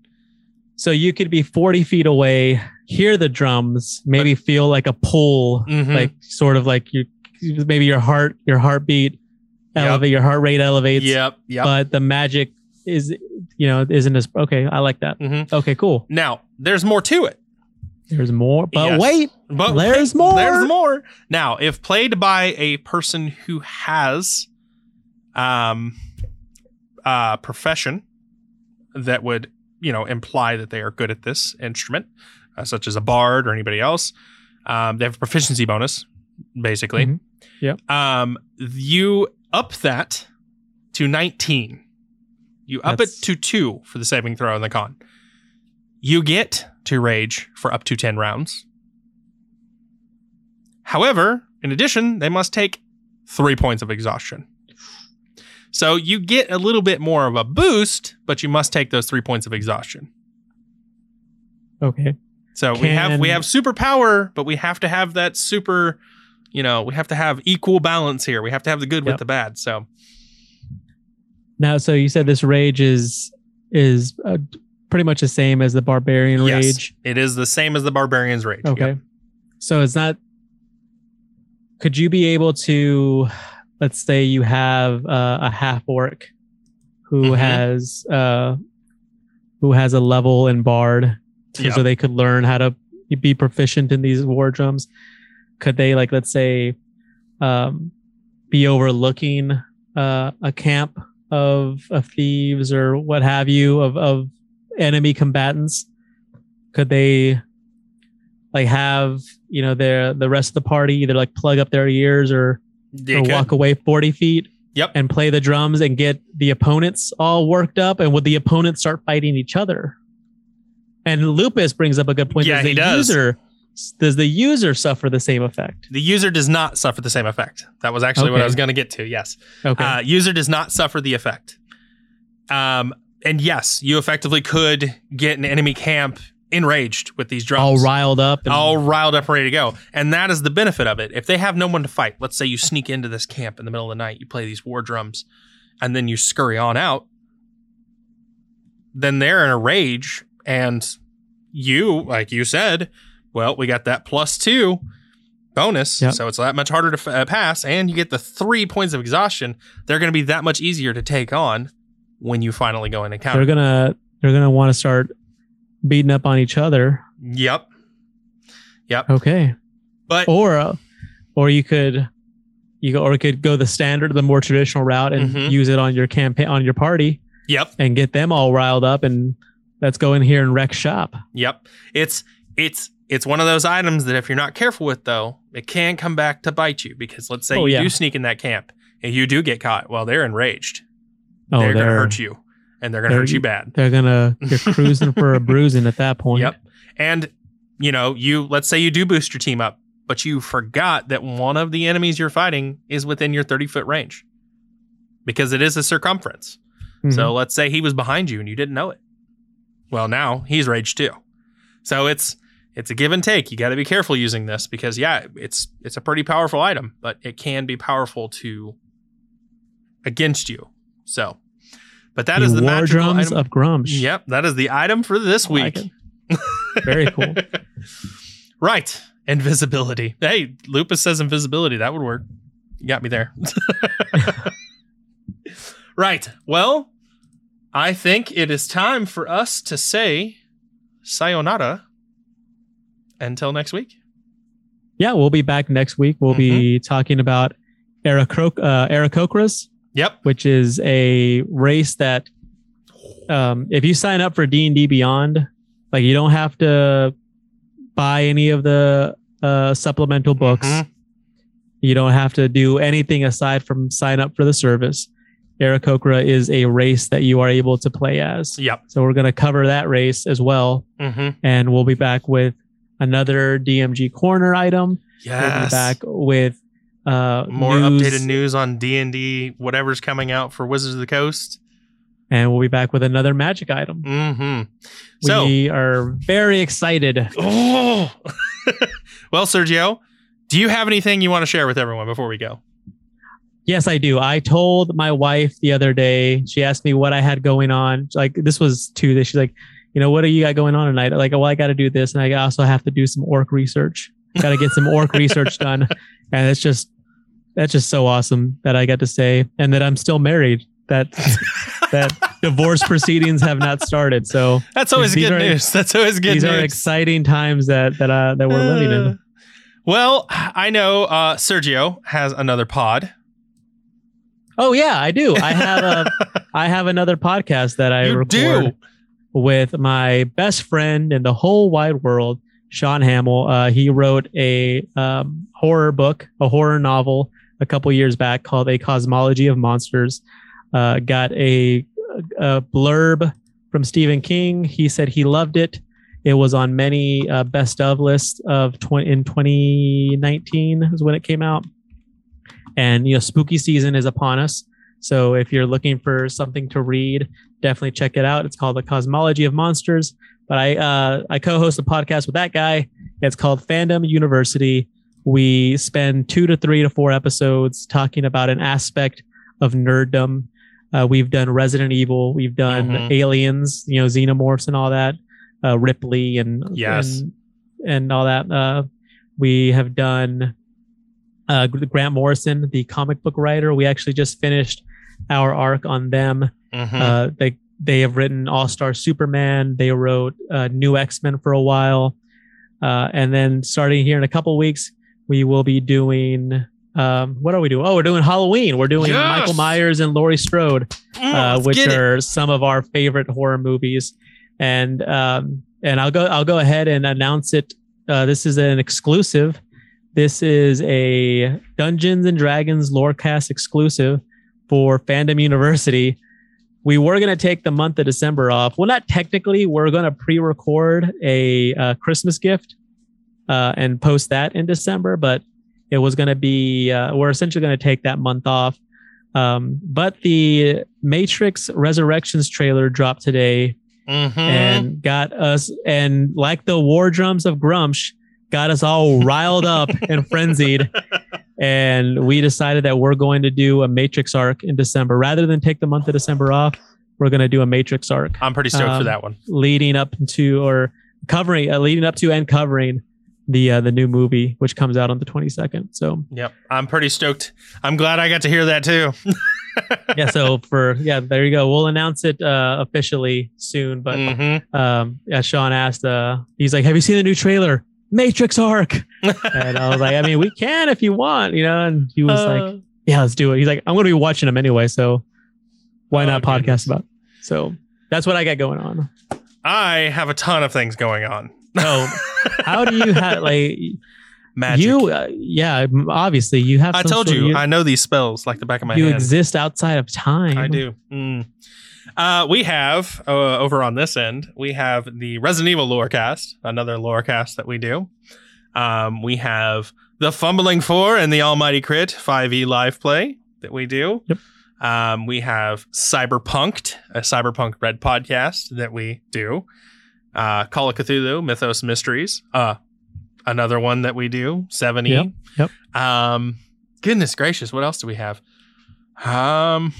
so you could be 40 feet away, hear the drums, maybe feel like a pull,
Mhm.
like sort of like you, maybe your heart, your heartbeat
Yep.
elevate, your heart rate elevates.
Yep. Yep.
But the magic is, you know, isn't as okay. I like that.
Mhm.
Okay, cool.
Now, there's more to it.
There's more, but
Yes.
wait,
But
There's more.
There's more. Now, if played by a person who has um a profession that would, you know, imply that they are good at this instrument, uh, such as a bard or anybody else, um, they have a proficiency bonus, basically.
Mhm. Yep.
Um, you up that to 19. You up
That's-
it to two for the saving throw in the con. You get to rage for up to 10 rounds. However, in addition, they must take three points of exhaustion. So you get a little bit more of a boost, but you must take those three points of exhaustion.
okay.
So we have we have super power, but we have to have that super, you know, we have to have equal balance here. We have to have the good with the bad. So
Now, so you said this rage is is uh, pretty much the same as the barbarian
yes,
rage.
it is the same as the barbarian's rage.
Okay.
Yep.
So it's not. Could you be able to, let's say you have uh, a half orc who
Mhm.
has uh, who has a level in bard, so,
Yep.
so they could learn how to be proficient in these war drums. Could they like let's say, um, be overlooking uh, a camp of of thieves or what have you of of enemy combatants? Could they like have you know their the rest of the party either like plug up their ears or, Or
could.
walk away 40 feet
Yep.
and play the drums and get the opponents all worked up and would the opponents start fighting each other and lupus brings up a good point
Yeah,
does the
he does.
user does the user suffer the same effect
The user does not suffer the same effect. That was actually what I was going to get to. Yes.
okay
Uh, user does not suffer the effect. Um, and yes, you effectively could get an enemy camp enraged with these drums.
all riled up and,
all riled up, ready to go. And that is the benefit of it. If they have no one to fight, let's say you sneak into this camp in the middle of the night, you play these war drums, and then you scurry on out, then they're in a rage. And you, like you said, well, we got that plus two bonus.
Yep.
So it's that much harder to f- uh, pass. And you get the three points of exhaustion. They're going to be that much easier to take on when you finally go in and counter.
they're gonna they're gonna want to start beating up on each other
Yep. Yep.
okay
But
or uh, or you could you go or you could go the standard the more traditional route and
Mhm.
use it on your campaign on your party
yep.
and get them all riled up and let's go in here and wreck shop
Yep. It's it's it's one of those items that if you're not careful with though, it can come back to bite you because let's say
Oh,
you
yeah.
do sneak in that camp and you do get caught. Well, they're enraged.
oh
they're,
they're
gonna hurt you. And they're gonna
they're-
hurt you bad.
they're gonna you're cruising for a bruising at that point
Yep. And you know, you let's say you do boost your team up, but you forgot that one of the enemies you're fighting is within your 30 foot range. Because it is a circumference.
Mhm.
So let's say he was behind you and you didn't know it. Well, now he's raged too. So it's it's a give and take. You got to be careful using this because yeah, it's it's a pretty powerful item, but it can be powerful to against you. So, but that
The
is the
war drums
item.
of Gruumsh.
Yep, that is the item for this
like
week.
Very cool.
right, invisibility. Hey, Lupus says invisibility. That would work. You got me there. right. Well, I think it is time for us to say sayonara until next week.
Yeah, we'll be back next week. We'll be
Mm-hmm.
talking about Aarakocra, uh, Aarakocras,
Yep.
which is a race that, um, if you sign up for D and D Beyond, like you don't have to buy any of the uh, supplemental books.
Mhm.
You don't have to do anything aside from sign up for the service. Aarakocra is a race that you are able to play as.
Yep.
So we're going to cover that race as well,
hmm
and we'll be back with another DMG corner item. We'll be
Yes.
back with uh,
More
news.
updated news on D and D, whatever's coming out for Wizards of the Coast.
and we'll be back with another magic item.
Mm-hmm. So,
we are very excited.
oh, well, Sergio, do you have anything you want to share with everyone before we go?
Yes, I do. I told my wife the other day. She asked me what I had going on. Like this was Tuesday. She's like, you know, what do you got going on tonight? Like, well, I got to do this, and I also have to do some orc research. Got to get some orc research done, and it's just that's just so awesome that I got to say, and that I'm still married. That that divorce proceedings have not started. So
That's always good
are-
news. That's always good news.
these
news.
are exciting times that that uh, that we're living
Uh,
in.
Well, I know uh, Sergio has another pod.
Oh yeah, I do. I have a I have another podcast that I
you
record
do.
with my best friend in the whole wide world, Shaun Hamill. Uh, he wrote a um, horror book, a horror novel, a couple years back called A Cosmology of Monsters. Uh, got a, a blurb from Stephen King. He said he loved it. It was on many uh, best of lists of 20, in 2019 is when it came out. And you know, spooky season is upon us. So if you're looking for something to read, definitely check it out. It's called The Cosmology of Monsters. But I uh, I co-host a podcast with that guy. It's called Fandom University. We spend two to three to four episodes talking about an aspect of nerddom. Uh, we've done Resident Evil. We've done
Mhm.
Aliens. You know, Xenomorphs and all that. Uh, Ripley and
Yes.
and, and all that. Uh, we have done uh, Grant Morrison, the comic book writer. We actually just finished our arc on them.
Mhm.
Uh, they they have written All Star Superman. They wrote uh, New X Men for a while, uh, and then starting here in a couple weeks, we will be doing. Um, what are we doing? Oh, we're doing Halloween. We're doing
Yes!
Michael Myers and Laurie Strode,
Mm,
uh, which
it.
are some of our favorite horror movies. And um, and I'll go I'll go ahead and announce it. Uh, this is an exclusive. This is a Dungeons and Dragons Lorecast exclusive for Fandom University. We were going to take the month of December off. Well, not technically. We're going to pre-record a uh, Christmas gift uh, and post that in December, but it was going to be. Uh, we're essentially going to take that month off. Um, but the Matrix Resurrections trailer dropped today
Mhm.
and got us, and like the war drums of Gruumsh, got us all riled up and frenzied. And we decided that we're going to do a Matrix arc in December rather than take the month of December off. We're going to do a Matrix arc
I'm pretty stoked for
um,
that one.
leading up to or covering, uh, leading up to and covering the uh, the new movie, which comes out on the 22nd. So
Yep, I'm pretty stoked. I'm glad I got to hear that too.
yeah, so for yeah, there you go. We'll announce it uh, officially soon. But
Mhm.
um, yeah, Shaun asked, uh, he's like, "Have you seen the new trailer, Matrix Arc?" and I was like, "I mean, we can if you want, you know." And he was
Uh,
like, "Yeah, let's do it." He's like, "I'm going to be watching them anyway, so why
Oh,
not podcast about?" It? So that's what I got going on.
I have a ton of things going on.
Oh, how do you have like
Magic.
you? Uh, yeah, obviously you have.
I told
of-
you, I know these spells like the back of my head.
you
hand.
exist outside of time.
I do. Mm. Uh, we have uh, over on this end, we have the Resident Evil Lorecast, another Lorecast that we do. Um, we have the Fumbling Four and the Almighty Crit 5e live play that we do.
Yep.
Um, we have Cyberpunked, a Cyberpunk Red podcast that we do. Uh, Call of Cthulhu, Mythos Mysteries, uh, another one that we do. 7e.
Yep, yep.
Um, goodness gracious, what else do we have? Um,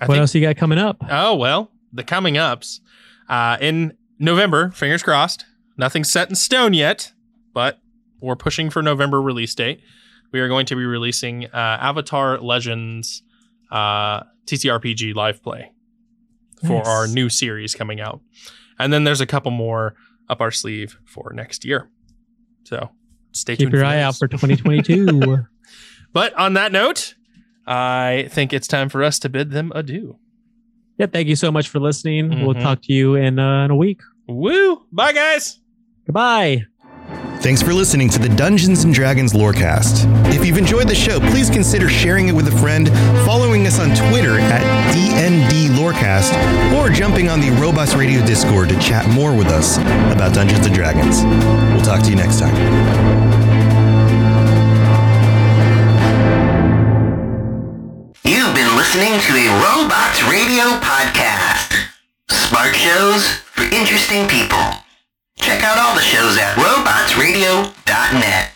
I
what
think
else you got coming up?
Oh well, the coming ups uh, in November. Fingers crossed. Nothing's set in stone yet, but we're pushing for November release date. We are going to be releasing uh, Avatar Legends uh, TTRPG live play for
Nice.
our new series coming out, and then there's a couple more up our sleeve for next year. So stay
Keep
tuned.
your eye
those.
out for 2022.
But on that note, I think it's time for us to bid them adieu.
yeah, thank you so much for listening. We'll
Mhm.
talk to you in, uh, in a week.
Woo! Bye, guys.
Goodbye.
Thanks for listening to the Dungeons and Dragons Lorecast. If you've enjoyed the show, please consider sharing it with a friend, following us on Twitter at DND Lorecast, or jumping on the Robots Radio Discord to chat more with us about Dungeons and Dragons. We'll talk to you next time.
You've been listening to a Robots Radio podcast. Smart shows for interesting people. Check out all the shows at robotsradio.net.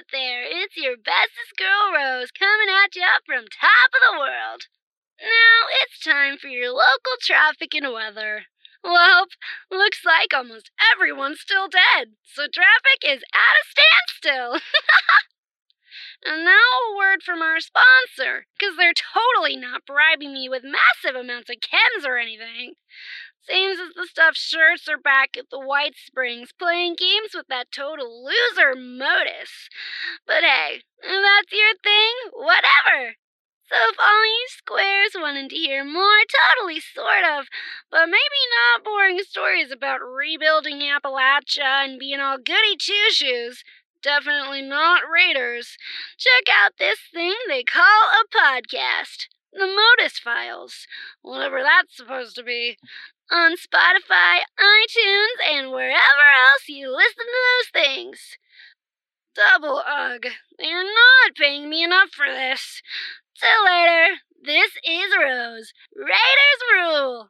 Out there, it's your bestest girl Rose coming at you from top of the world. Now it's time for your local traffic and weather. Well, looks like almost everyone's still dead, so traffic is at a standstill. and now a word from our sponsor, because they're totally not bribing me with massive amounts of chems or anything. Seems as the stuffed shirts are back at the White Springs playing games with that total loser Modus. But hey, if that's your thing, whatever. So if all you squares wanted to hear more totally sort of, but maybe not boring stories about rebuilding Appalachia and being all goody two shoes, definitely not Raiders, check out this thing they call a podcast. The Modus Files, whatever that's supposed to be on Spotify, iTunes, and wherever else you listen to those things. Double ugh. They're not paying me enough for this. Till later. This is Rose. Raiders rule.